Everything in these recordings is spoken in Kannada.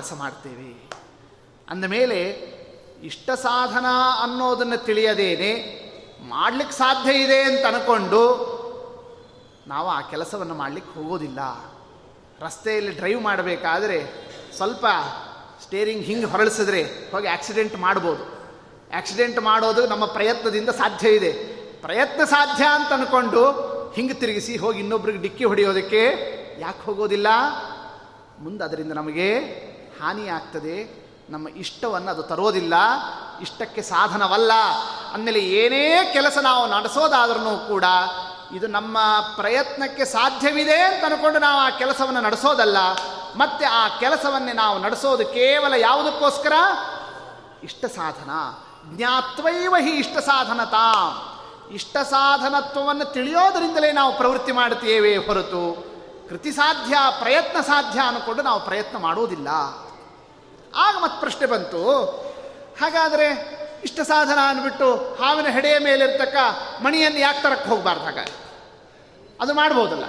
ಕೆಲಸ ಮಾಡ್ತೇವೆ. ಅಂದಮೇಲೆ ಇಷ್ಟ ಸಾಧನ ಅನ್ನೋದನ್ನು ತಿಳಿಯದೇನೆ, ಮಾಡಲಿಕ್ಕೆ ಸಾಧ್ಯ ಇದೆ ಅಂತ ಅನ್ಕೊಂಡು ನಾವು ಆ ಕೆಲಸವನ್ನು ಮಾಡಲಿಕ್ಕೆ ಹೋಗೋದಿಲ್ಲ. ರಸ್ತೆಯಲ್ಲಿ ಡ್ರೈವ್ ಮಾಡಬೇಕಾದ್ರೆ ಸ್ವಲ್ಪ ಸ್ಟೇರಿಂಗ್ ಹಿಂಗೆ ಹೊರಳಿಸಿದ್ರೆ ಹೋಗಿ ಆಕ್ಸಿಡೆಂಟ್ ಮಾಡ್ಬೋದು. ಆಕ್ಸಿಡೆಂಟ್ ಮಾಡೋದು ನಮ್ಮ ಪ್ರಯತ್ನದಿಂದ ಸಾಧ್ಯ ಇದೆ. ಪ್ರಯತ್ನ ಸಾಧ್ಯ ಅಂತ ಅಂದ್ಕೊಂಡು ಹಿಂಗೆ ತಿರುಗಿಸಿ ಹೋಗಿ ಇನ್ನೊಬ್ರಿಗೆ ಡಿಕ್ಕಿ ಹೊಡೆಯೋದಕ್ಕೆ ಯಾಕೆ ಹೋಗೋದಿಲ್ಲ? ಮುಂದೆ ಅದರಿಂದ ನಮಗೆ ಹಾನಿಯಾಗ್ತದೆ, ನಮ್ಮ ಇಷ್ಟವನ್ನು ಅದು ತರೋದಿಲ್ಲ, ಇಷ್ಟಕ್ಕೆ ಸಾಧನವಲ್ಲ. ಅಂದಮೇಲೆ ಏನೇ ಕೆಲಸ ನಾವು ನಡೆಸೋದಾದ್ರೂ ಕೂಡ ಇದು ನಮ್ಮ ಪ್ರಯತ್ನಕ್ಕೆ ಸಾಧ್ಯವಿದೆ ಅಂತ ಅನ್ಕೊಂಡು ನಾವು ಆ ಕೆಲಸವನ್ನು ನಡೆಸೋದಲ್ಲ. ಮತ್ತೆ ಆ ಕೆಲಸವನ್ನೇ ನಾವು ನಡೆಸೋದು ಕೇವಲ ಯಾವುದಕ್ಕೋಸ್ಕರ? ಇಷ್ಟ ಸಾಧನ. ಜ್ಞಾತ್ವೈವ ಹಿ ಇಷ್ಟ ಸಾಧನತಾ. ಇಷ್ಟ ಸಾಧನತ್ವವನ್ನು ತಿಳಿಯೋದರಿಂದಲೇ ನಾವು ಪ್ರವೃತ್ತಿ ಮಾಡುತ್ತೇವೆ ಹೊರತು ಕೃತಿ ಸಾಧ್ಯ ಪ್ರಯತ್ನ ಸಾಧ್ಯ ಅನ್ಕೊಂಡು ನಾವು ಪ್ರಯತ್ನ ಮಾಡೋದಿಲ್ಲ. ಆಗ ಮತ್ತೆ ಪ್ರಶ್ನೆ ಬಂತು. ಹಾಗಾದರೆ ಇಷ್ಟ ಸಾಧನ ಅಂದ್ಬಿಟ್ಟು ಹಾವಿನ ಹೆಡೆಯ ಮೇಲಿರ್ತಕ್ಕ ಮಣಿಯನ್ನು ಯಾಕೆ ತರಕ್ಕೆ ಹೋಗಬಾರ್ದು ಹಾಗಾದ್ರೆ? ಅದು ಮಾಡ್ಬೋದಲ್ಲ.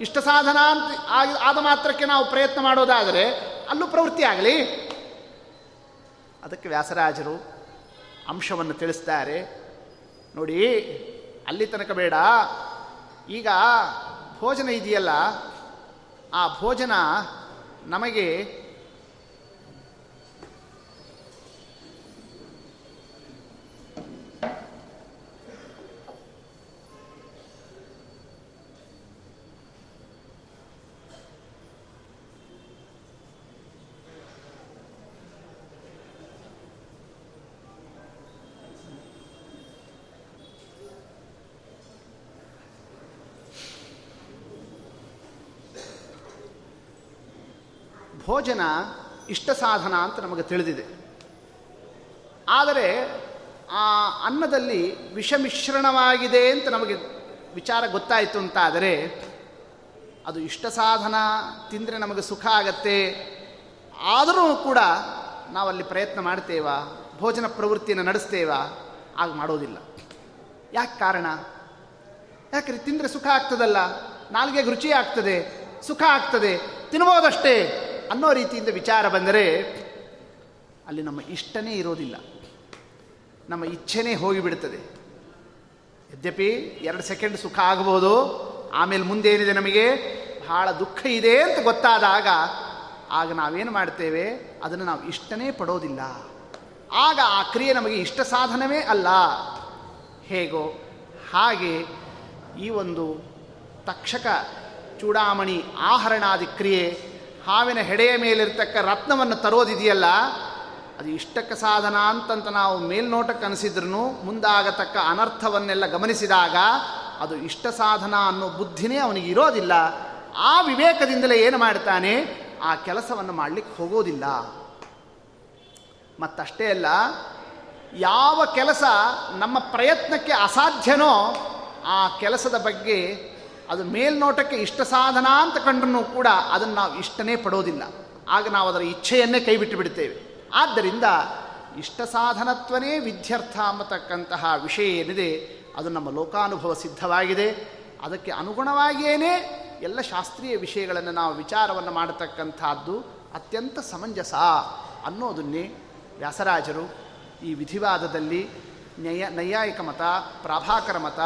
ಇಷ್ಟ ಸಾಧನ ಅಂತ ಆದ ಮಾತ್ರಕ್ಕೆ ನಾವು ಪ್ರಯತ್ನ ಮಾಡೋದಾದರೆ ಅಲ್ಲೂ ಪ್ರವೃತ್ತಿ ಆಗಲಿ. ಅದಕ್ಕೆ ವ್ಯಾಸರಾಜರು ಅಂಶವನ್ನು ತಿಳಿಸ್ತಾರೆ. ನೋಡಿ, ಅಲ್ಲಿ ತನಕ ಬೇಡ. ಈಗ ಭೋಜನ ಇದೆಯಲ್ಲ, ಆ ಭೋಜನ ನಮಗೆ ಭೋಜನ ಇಷ್ಟ ಸಾಧನ ಅಂತ ನಮಗೆ ತಿಳಿದಿದೆ. ಆದರೆ ಆ ಅನ್ನದಲ್ಲಿ ವಿಷಮಿಶ್ರಣವಾಗಿದೆ ಅಂತ ನಮಗೆ ವಿಚಾರ ಗೊತ್ತಾಯಿತು ಅಂತಾದರೆ ಅದು ಇಷ್ಟ ಸಾಧನ ತಿಂದರೆ ನಮಗೆ ಸುಖ ಆಗತ್ತೆ. ಆದರೂ ಕೂಡ ನಾವಲ್ಲಿ ಪ್ರಯತ್ನ ಮಾಡ್ತೇವಾ? ಭೋಜನ ಪ್ರವೃತ್ತಿಯನ್ನು ನಡೆಸ್ತೇವಾ? ಆಗ ಮಾಡೋದಿಲ್ಲ. ಯಾಕೆ ಕಾರಣ? ಯಾಕ್ರಿ ತಿಂದರೆ ಸುಖ ಆಗ್ತದಲ್ಲ? ನಾಲ್ಗೆಗೆ ರುಚಿ ಆಗ್ತದೆ, ಸುಖ ಆಗ್ತದೆ, ತಿನ್ಬೋದಷ್ಟೇ. ಅನ್ನೋ ರೀತಿಯಿಂದ ವಿಚಾರ ಬಂದರೆ ಅಲ್ಲಿ ನಮ್ಮ ಇಷ್ಟನೇ ಇರೋದಿಲ್ಲ. ನಮ್ಮ ಇಚ್ಛೆನೇ ಹೋಗಿಬಿಡ್ತದೆ. ಯದ್ಯಪಿ ಎರಡು ಸೆಕೆಂಡ್ ಸುಖ ಆಗ್ಬೋದು ಆಮೇಲೆ ಮುಂದೇನಿದೆ ನಮಗೆ? ಬಹಳ ದುಃಖ ಇದೆ ಅಂತ ಗೊತ್ತಾದಾಗ ಆಗ ನಾವೇನು ಮಾಡ್ತೇವೆ? ಅದನ್ನು ನಾವು ಇಷ್ಟನೇ ಪಡೋದಿಲ್ಲ. ಆಗ ಆ ಕ್ರಿಯೆ ನಮಗೆ ಇಷ್ಟ ಸಾಧನವೇ ಅಲ್ಲ. ಹೇಗೋ ಹಾಗೆ ಈ ಒಂದು ತಕ್ಷಕ ಚೂಡಾಮಣಿ ಆಹರಣಾದಿ ಕ್ರಿಯೆ ಹಾವಿನ ಹೆಡೆಯ ಮೇಲಿರ್ತಕ್ಕ ರತ್ನವನ್ನು ತರೋದಿದೆಯಲ್ಲ, ಅದು ಇಷ್ಟಕ್ಕೆ ಸಾಧನ ಅಂತಂತ ನಾವು ಮೇಲ್ನೋಟಕ್ಕೆ ಅನಿಸಿದ್ರೂ ಮುಂದಾಗತಕ್ಕ ಅನರ್ಥವನ್ನೆಲ್ಲ ಗಮನಿಸಿದಾಗ ಅದು ಇಷ್ಟ ಸಾಧನ ಅನ್ನೋ ಬುದ್ಧಿನೇ ಅವನಿಗೆ ಇರೋದಿಲ್ಲ. ಆ ವಿವೇಕದಿಂದಲೇ ಏನು ಮಾಡ್ತಾನೆ? ಆ ಕೆಲಸವನ್ನು ಮಾಡಲಿಕ್ಕೆ ಹೋಗೋದಿಲ್ಲ. ಮತ್ತಷ್ಟೇ ಅಲ್ಲ, ಯಾವ ಕೆಲಸ ನಮ್ಮ ಪ್ರಯತ್ನಕ್ಕೆ ಅಸಾಧ್ಯನೋ ಆ ಕೆಲಸದ ಬಗ್ಗೆ ಅದು ಮೇಲ್ನೋಟಕ್ಕೆ ಇಷ್ಟ ಸಾಧನ ಅಂತ ಕಂಡ್ರೂ ಕೂಡ ಅದನ್ನು ನಾವು ಇಷ್ಟನೇ ಪಡೋದಿಲ್ಲ. ಆಗ ನಾವು ಅದರ ಇಚ್ಛೆಯನ್ನೇ ಕೈಬಿಟ್ಟು ಬಿಡ್ತೇವೆ ಆದ್ದರಿಂದ ಇಷ್ಟ ಸಾಧನತ್ವನೇ ವಿದ್ಯರ್ಥ ಅಂಬತಕ್ಕಂತಹ ವಿಷಯ ಏನಿದೆ, ಅದು ನಮ್ಮ ಲೋಕಾನುಭವ ಸಿದ್ಧವಾಗಿದೆ. ಅದಕ್ಕೆ ಅನುಗುಣವಾಗಿಯೇ ಎಲ್ಲ ಶಾಸ್ತ್ರೀಯ ವಿಷಯಗಳನ್ನು ನಾವು ವಿಚಾರವನ್ನು ಮಾಡತಕ್ಕಂಥದ್ದು ಅತ್ಯಂತ ಸಮಂಜಸ ಅನ್ನೋದನ್ನೇ ವ್ಯಾಸರಾಜರು ಈ ವಿಧಿವಾದದಲ್ಲಿ ನ್ಯಾಯ, ನೈಯಾಯಿಕ ಮತ, ಪ್ರಾಭಾಕರ ಮತ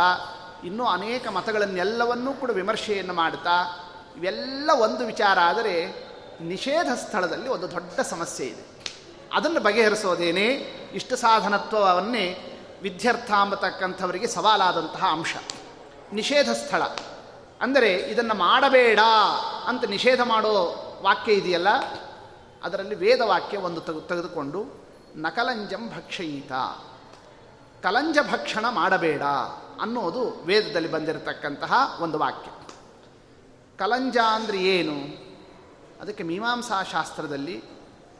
ಇನ್ನೂ ಅನೇಕ ಮತಗಳನ್ನೆಲ್ಲವನ್ನೂ ಕೂಡ ವಿಮರ್ಶೆಯನ್ನು ಮಾಡ್ತಾ ಇವೆಲ್ಲ ಒಂದು ವಿಚಾರ ಆದರೆ ನಿಷೇಧ ಸ್ಥಳದಲ್ಲಿ ಒಂದು ದೊಡ್ಡ ಸಮಸ್ಯೆ ಇದೆ. ಅದನ್ನು ಬಗೆಹರಿಸೋದೇನೆ ಇಷ್ಟ ಸಾಧನತ್ವವನ್ನೇ ವಿದ್ಯರ್ಥ ಅಂಬತಕ್ಕಂಥವರಿಗೆ ಸವಾಲಾದಂತಹ ಅಂಶ. ನಿಷೇಧ ಸ್ಥಳ. ಅಂದರೆ ಇದನ್ನು ಮಾಡಬೇಡ ಅಂತ ನಿಷೇಧ ಮಾಡೋ ವಾಕ್ಯ ಇದೆಯಲ್ಲ, ಅದರಲ್ಲಿ ವೇದವಾಕ್ಯ ಒಂದು ತೆಗೆ ತೆಗೆದುಕೊಂಡು, ನಕಲಂಜಂ ಭಕ್ಷಯಿತ. ಕಲಂಜ ಭಕ್ಷಣ ಮಾಡಬೇಡ. ಅನ್ನೋದು ವೇದದಲ್ಲಿ ಬಂದಿರತಕ್ಕಂತಹ ಒಂದು ವಾಕ್ಯ. ಕಲಂಜ ಅಂದರೆ ಏನು? ಅದಕ್ಕೆ ಮೀಮಾಂಸಾ ಶಾಸ್ತ್ರದಲ್ಲಿ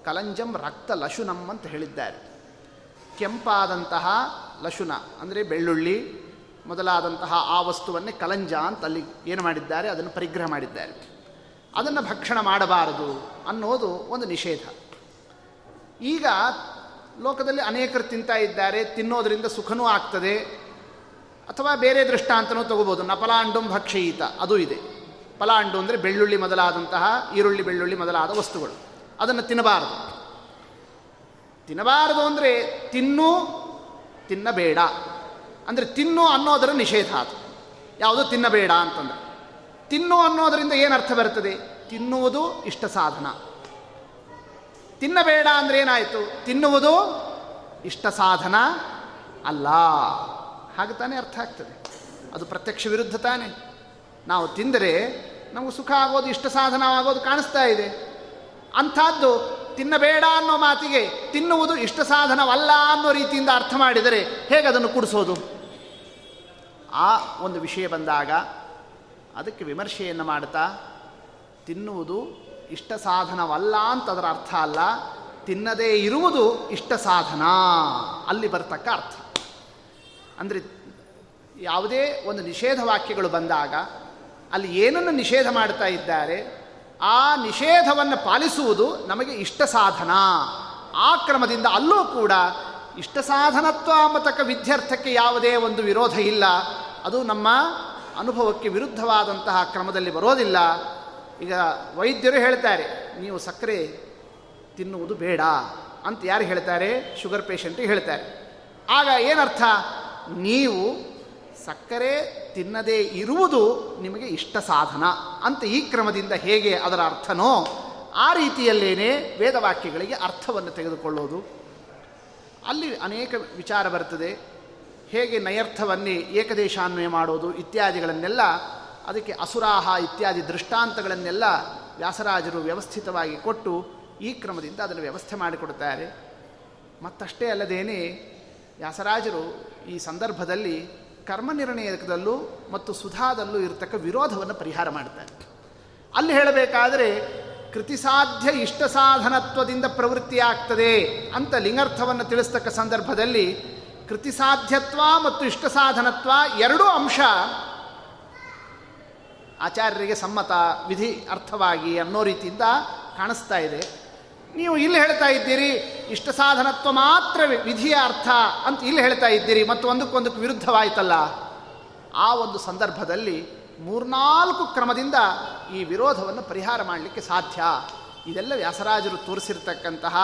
ಕಲಂಜಂ ರಕ್ತ ಲಶುನಂ ಅಂತ ಹೇಳಿದ್ದಾರೆ. ಕೆಂಪಾದಂತಹ ಲಶುನ, ಅಂದರೆ ಬೆಳ್ಳುಳ್ಳಿ, ಮೊದಲಾದಂತಹ ಆ ವಸ್ತುವನ್ನೇ ಕಲಂಜ ಅಂತ ಅಲ್ಲಿ ಏನು ಮಾಡಿದ್ದಾರೆ? ಅದನ್ನು ಪರಿಗ್ರಹ ಮಾಡಿದ್ದಾರೆ. ಅದನ್ನು ಭಕ್ಷಣ ಮಾಡಬಾರದು ಅನ್ನೋದು ಒಂದು ನಿಷೇಧ. ಈಗ ಲೋಕದಲ್ಲಿ ಅನೇಕರು ತಿಂತಾ ಇದ್ದಾರೆ, ತಿನ್ನೋದರಿಂದ ಸುಖನೂ ಆಗ್ತದೆ ಅಥವಾ ಬೇರೆ ದೃಷ್ಟಾಂತನೂ ತಗೋಬೋದು. ನಪಲಾಂಡುಂ ಭಕ್ಷಯಿತ. ಅದು ಇದೆ. ಪಲಾಂಡು ಅಂದರೆ ಬೆಳ್ಳುಳ್ಳಿ ಮೊದಲಾದಂತಹ ಈರುಳ್ಳಿ ಬೆಳ್ಳುಳ್ಳಿ ಮೊದಲಾದ ವಸ್ತುಗಳು. ಅದನ್ನು ತಿನ್ನಬಾರದು. ತಿನ್ನಬಾರದು ಅಂದರೆ ತಿನ್ನು, ತಿನ್ನಬೇಡ. ಅಂದರೆ ತಿನ್ನು ಅನ್ನೋದರ ನಿಷೇಧ ಅದು. ಯಾವುದು ತಿನ್ನಬೇಡ ಅಂತಂದರೆ. ತಿನ್ನು ಅನ್ನೋದರಿಂದ ಏನು ಅರ್ಥ ಬರ್ತದೆ? ತಿನ್ನುವುದು ಇಷ್ಟ ಸಾಧನ. ತಿನ್ನಬೇಡ ಅಂದರೆ ಏನಾಯಿತು? ತಿನ್ನುವುದು ಇಷ್ಟ ಸಾಧನ ಅಲ್ಲ. ಹಾಗೆ ತಾನೇ ಅರ್ಥ ಆಗ್ತದೆ. ಅದು ಪ್ರತ್ಯಕ್ಷ ವಿರುದ್ಧ ತಾನೇ. ನಾವು ತಿಂದರೆ ನಮಗೆ ಸುಖ ಆಗೋದು, ಇಷ್ಟ ಸಾಧನವಾಗೋದು ಕಾಣಿಸ್ತಾ ಇದೆ. ಅಂಥದ್ದು ತಿನ್ನಬೇಡ ಅನ್ನೋ ಮಾತಿಗೆ ತಿನ್ನುವುದು ಇಷ್ಟ ಸಾಧನವಲ್ಲ ಅನ್ನೋ ರೀತಿಯಿಂದ ಅರ್ಥ ಮಾಡಿದರೆ ಹೇಗೆ ಅದನ್ನು ಕುಡಿಸೋದು? ಆ ಒಂದು ವಿಷಯ ಬಂದಾಗ ಅದಕ್ಕೆ ವಿಮರ್ಶೆಯನ್ನು ಮಾಡ್ತಾ ತಿನ್ನುವುದು ಇಷ್ಟ ಸಾಧನವಲ್ಲ ಅಂತ ಅದರ ಅರ್ಥ ಅಲ್ಲ, ತಿನ್ನದೇ ಇರುವುದು ಇಷ್ಟ ಸಾಧನ. ಅಲ್ಲಿ ಬರ್ತಕ್ಕ ಅರ್ಥ. ಅಂದರೆ ಯಾವುದೇ ಒಂದು ನಿಷೇಧ ವಾಕ್ಯಗಳು ಬಂದಾಗ ಅಲ್ಲಿ ಏನನ್ನು ನಿಷೇಧ ಮಾಡ್ತಾ ಇದ್ದಾರೆ, ಆ ನಿಷೇಧವನ್ನು ಪಾಲಿಸುವುದು ನಮಗೆ ಇಷ್ಟ ಸಾಧನ. ಆ ಕ್ರಮದಿಂದ ಅಲ್ಲೂ ಕೂಡ ಇಷ್ಟ ಸಾಧನತ್ವ ಅಂಬತಕ್ಕ ವಿದ್ಯಾರ್ಥಕ್ಕೆ ಯಾವುದೇ ಒಂದು ವಿರೋಧ ಇಲ್ಲ. ಅದು ನಮ್ಮ ಅನುಭವಕ್ಕೆ ವಿರುದ್ಧವಾದಂತಹ ಕ್ರಮದಲ್ಲಿ ಬರೋದಿಲ್ಲ. ಈಗ ವೈದ್ಯರು ಹೇಳ್ತಾರೆ, ನೀವು ಸಕ್ಕರೆ ತಿನ್ನುವುದು ಬೇಡ ಅಂತ ಯಾರು ಹೇಳ್ತಾರೆ? ಶುಗರ್ ಪೇಷಂಟಿಗೆ ಹೇಳ್ತಾರೆ. ಆಗ ಏನರ್ಥ? ನೀವು ಸಕ್ಕರೆ ತಿನ್ನದೇ ಇರುವುದು ನಿಮಗೆ ಇಷ್ಟ ಸಾಧನ ಅಂತ ಈ ಕ್ರಮದಿಂದ ಹೇಗೆ ಅದರ ಅರ್ಥನೋ ಆ ರೀತಿಯಲ್ಲೇನೆ ವೇದವಾಕ್ಯಗಳಿಗೆ ಅರ್ಥವನ್ನು ತೆಗೆದುಕೊಳ್ಳೋದು. ಅಲ್ಲಿ ಅನೇಕ ವಿಚಾರ ಬರ್ತದೆ. ಹೇಗೆ ನಯರ್ಥವನ್ನೇ ಏಕದೇಶಾನ್ವಯ ಮಾಡೋದು ಇತ್ಯಾದಿಗಳನ್ನೆಲ್ಲ, ಅದಕ್ಕೆ ಅಸುರಾಹ ಇತ್ಯಾದಿ ದೃಷ್ಟಾಂತಗಳನ್ನೆಲ್ಲ ವ್ಯಾಸರಾಜರು ವ್ಯವಸ್ಥಿತವಾಗಿ ಕೊಟ್ಟು ಈ ಕ್ರಮದಿಂದ ಅದನ್ನು ವ್ಯವಸ್ಥೆ ಮಾಡಿಕೊಡ್ತಾರೆ ಮತ್ತಷ್ಟೇ ಅಲ್ಲದೇನೆ ವ್ಯಾಸರಾಜರು ಈ ಸಂದರ್ಭದಲ್ಲಿ ಕರ್ಮನಿರ್ಣಯದಲ್ಲೂ ಮತ್ತು ಸುಧಾದಲ್ಲೂ ಇರತಕ್ಕ ವಿರೋಧವನ್ನು ಪರಿಹಾರ ಮಾಡ್ತಾರೆ. ಅಲ್ಲಿ ಹೇಳಬೇಕಾದರೆ, ಕೃತಿಸಾಧ್ಯ ಇಷ್ಟ ಸಾಧನತ್ವದಿಂದ ಪ್ರವೃತ್ತಿಯಾಗ್ತದೆ ಅಂತ ಲಿಂಗರ್ಥವನ್ನು ತಿಳಿಸ್ತಕ್ಕ ಸಂದರ್ಭದಲ್ಲಿ ಕೃತಿಸಾಧ್ಯತ್ವ ಮತ್ತು ಇಷ್ಟ ಸಾಧನತ್ವ ಎರಡೂ ಅಂಶ ಆಚಾರ್ಯರಿಗೆ ಸಮ್ಮತ ವಿಧಿ ಅರ್ಥವಾಗಿ ಅನ್ನೋ ರೀತಿಯಿಂದ ಕಾಣಿಸ್ತಾ ಇದೆ. ನೀವು ಇಲ್ಲಿ ಹೇಳ್ತಾ ಇದ್ದೀರಿ, ಇಷ್ಟ ಸಾಧನತ್ವ ಮಾತ್ರ ವಿಧಿಯ ಅರ್ಥ ಅಂತ ಇಲ್ಲಿ ಹೇಳ್ತಾ ಇದ್ದೀರಿ, ಮತ್ತು ಒಂದಕ್ಕೊಂದಕ್ಕೆ ವಿರುದ್ಧವಾಯಿತಲ್ಲ? ಆ ಒಂದು ಸಂದರ್ಭದಲ್ಲಿ ಮೂರ್ನಾಲ್ಕು ಕ್ರಮದಿಂದ ಈ ವಿರೋಧವನ್ನು ಪರಿಹಾರ ಮಾಡಲಿಕ್ಕೆ ಸಾಧ್ಯ. ಇದೆಲ್ಲ ವ್ಯಾಸರಾಜರು ತೋರಿಸಿರ್ತಕ್ಕಂತಹ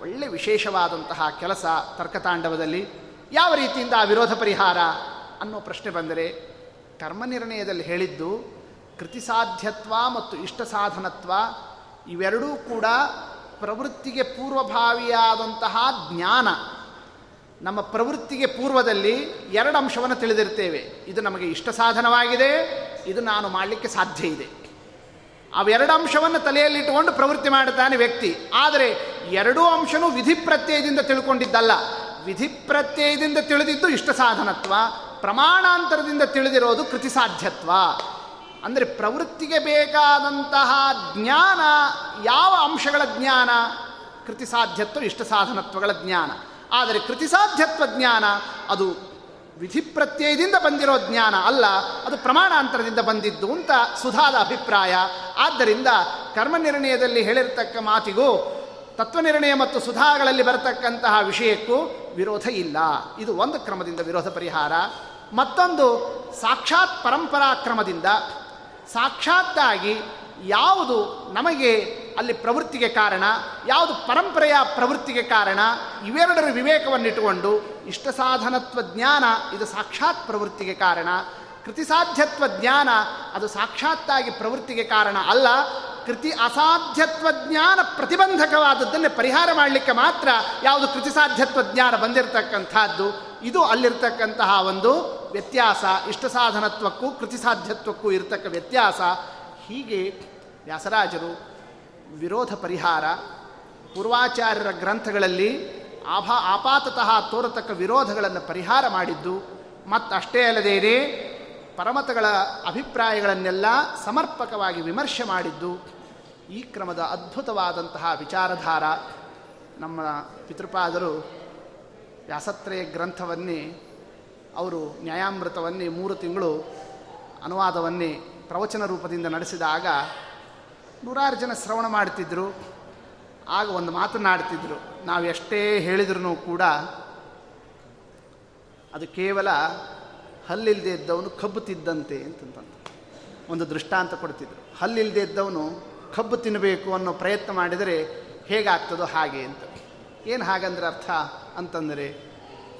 ಒಳ್ಳೆ ವಿಶೇಷವಾದಂತಹ ಕೆಲಸ ತರ್ಕತಾಂಡವದಲ್ಲಿ. ಯಾವ ರೀತಿಯಿಂದ ಆ ವಿರೋಧ ಪರಿಹಾರ ಅನ್ನೋ ಪ್ರಶ್ನೆ ಬಂದರೆ ಕರ್ಮನಿರ್ಣಯದಲ್ಲಿ ಹೇಳಿದ್ದು, ಕೃತಿಸಾಧ್ಯತ್ವ ಮತ್ತು ಇಷ್ಟ ಸಾಧನತ್ವ ಇವೆರಡೂ ಕೂಡ ಪ್ರವೃತ್ತಿಗೆ ಪೂರ್ವಭಾವಿಯಾದಂತಹ ಜ್ಞಾನ. ನಮ್ಮ ಪ್ರವೃತ್ತಿಗೆ ಪೂರ್ವದಲ್ಲಿ ಎರಡು ಅಂಶವನ್ನು ತಿಳಿದಿರ್ತೇವೆ. ಇದು ನಮಗೆ ಇಷ್ಟ ಸಾಧನವಾಗಿದೆ, ಇದು ನಾನು ಮಾಡಲಿಕ್ಕೆ ಸಾಧ್ಯ ಇದೆ. ಅವೆರಡು ಅಂಶವನ್ನು ತಲೆಯಲ್ಲಿಟ್ಟುಕೊಂಡು ಪ್ರವೃತ್ತಿ ಮಾಡುತ್ತಾನೆ ವ್ಯಕ್ತಿ. ಆದರೆ ಎರಡೂ ಅಂಶನೂ ವಿಧಿ ಪ್ರತ್ಯಯದಿಂದ ತಿಳ್ಕೊಂಡಿದ್ದಲ್ಲ. ವಿಧಿ ಪ್ರತ್ಯಯದಿಂದ ತಿಳಿದಿದ್ದು ಇಷ್ಟ ಸಾಧನತ್ವ, ಪ್ರಮಾಣಾಂತರದಿಂದ ತಿಳಿದಿರೋದು ಕೃತಿಸಾಧ್ಯತ್ವ. ಅಂದರೆ ಪ್ರವೃತ್ತಿಗೆ ಬೇಕಾದಂತಹ ಜ್ಞಾನ, ಯಾವ ಅಂಶಗಳ ಜ್ಞಾನ? ಕೃತಿಸಾಧ್ಯತ್ವ ಇಷ್ಟ ಸಾಧನತ್ವಗಳ ಜ್ಞಾನ. ಆದರೆ ಕೃತಿ ಸಾಧ್ಯತ್ವ ಜ್ಞಾನ, ಅದು ವಿಧಿ ಪ್ರತ್ಯಯದಿಂದ ಬಂದಿರೋ ಜ್ಞಾನ ಅಲ್ಲ, ಅದು ಪ್ರಮಾಣಾಂತರದಿಂದ ಬಂದಿದ್ದು ಅಂತ ಸುಧಾದ ಅಭಿಪ್ರಾಯ. ಆದ್ದರಿಂದ ಕರ್ಮನಿರ್ಣಯದಲ್ಲಿ ಹೇಳಿರ್ತಕ್ಕ ಮಾತಿಗೂ ತತ್ವನಿರ್ಣಯ ಮತ್ತು ಸುಧಾಗಳಲ್ಲಿ ಬರತಕ್ಕಂತಹ ವಿಷಯಕ್ಕೂ ವಿರೋಧ ಇಲ್ಲ. ಇದು ಒಂದು ಕ್ರಮದಿಂದ ವಿರೋಧ ಪರಿಹಾರ. ಮತ್ತೊಂದು, ಸಾಕ್ಷಾತ್ ಪರಂಪರಾ ಕ್ರಮದಿಂದ ಸಾಕ್ಷಾತ್ತಾಗಿ ಯಾವುದು ನಮಗೆ ಅಲ್ಲಿ ಪ್ರವೃತ್ತಿಗೆ ಕಾರಣ, ಯಾವುದು ಪರಂಪರೆಯ ಪ್ರವೃತ್ತಿಗೆ ಕಾರಣ, ಇವೆರಡರ ವಿವೇಕವನ್ನಿಟ್ಟುಕೊಂಡು ಇಷ್ಟ ಸಾಧನತ್ವ ಜ್ಞಾನ ಇದು ಸಾಕ್ಷಾತ್ ಪ್ರವೃತ್ತಿಗೆ ಕಾರಣ ಕೃತಿಸಾಧ್ಯತ್ವ ಜ್ಞಾನ ಅದು ಸಾಕ್ಷಾತ್ತಾಗಿ ಪ್ರವೃತ್ತಿಗೆ ಕಾರಣ ಅಲ್ಲ, ಕೃತಿ ಅಸಾಧ್ಯತ್ವ ಜ್ಞಾನ ಪ್ರತಿಬಂಧಕವಾದದ್ದನ್ನೇ ಪರಿಹಾರ ಮಾಡಲಿಕ್ಕೆ ಮಾತ್ರ ಯಾವುದು ಕೃತಿಸಾಧ್ಯತ್ವ ಜ್ಞಾನ ಬಂದಿರತಕ್ಕಂಥದ್ದು. ಇದು ಅಲ್ಲಿರ್ತಕ್ಕಂತಹ ಒಂದು ವ್ಯತ್ಯಾಸ, ಇಷ್ಟ ಸಾಧನತ್ವಕ್ಕೂ ಕೃತಿಸಾಧ್ಯತ್ವಕ್ಕೂ ಇರತಕ್ಕ ವ್ಯತ್ಯಾಸ. ಹೀಗೆ ವ್ಯಾಸರಾಜರು ವಿರೋಧ ಪರಿಹಾರ, ಪೂರ್ವಾಚಾರ್ಯರ ಗ್ರಂಥಗಳಲ್ಲಿ ಆಭಾ ಆಪಾತತಃ ತೋರತಕ್ಕ ವಿರೋಧಗಳನ್ನು ಪರಿಹಾರ ಮಾಡಿದ್ದು, ಮತ್ತಷ್ಟೇ ಅಲ್ಲದೇನೆ ಪರಮತಗಳ ಅಭಿಪ್ರಾಯಗಳನ್ನೆಲ್ಲ ಸಮರ್ಪಕವಾಗಿ ವಿಮರ್ಶೆ ಮಾಡಿದ್ದು, ಈ ಕ್ರಮದ ಅದ್ಭುತವಾದಂತಹ ವಿಚಾರಧಾರ ನಮ್ಮ ಪಿತೃಪಾದರು ವ್ಯಾಸತ್ರಯ ಗ್ರಂಥವನ್ನೇ, ಅವರು ನ್ಯಾಯಾಮೃತವನ್ನೇ ಮೂರು ತಿಂಗಳು ಅನುವಾದವನ್ನೇ ಪ್ರವಚನ ರೂಪದಿಂದ ನಡೆಸಿದಾಗ ನೂರಾರು ಜನ ಶ್ರವಣ ಮಾಡ್ತಿದ್ದರು ಆಗ ಒಂದು ಮಾತನಾಡ್ತಿದ್ರು ನಾವು ಎಷ್ಟೇ ಹೇಳಿದ್ರೂ ಕೂಡ ಅದು ಕೇವಲ ಹಲ್ಲಿಲ್ಲದೆ ಇದ್ದವನು ಕಬ್ಬು ತಿದ್ದಂತೆ ಅಂತಂತ ಒಂದು ದೃಷ್ಟಾಂತ ಕೊಡ್ತಿದ್ರು. ಹಲ್ಲಿಲ್ಲದೆ ಇದ್ದವನು ಕಬ್ಬು ತಿನ್ನಬೇಕು ಅನ್ನೋ ಪ್ರಯತ್ನ ಮಾಡಿದರೆ ಹೇಗಾಗ್ತದೋ ಹಾಗೆ ಅಂತ. ಏನು ಹಾಗಂದ್ರೆ ಅರ್ಥ ಅಂತಂದರೆ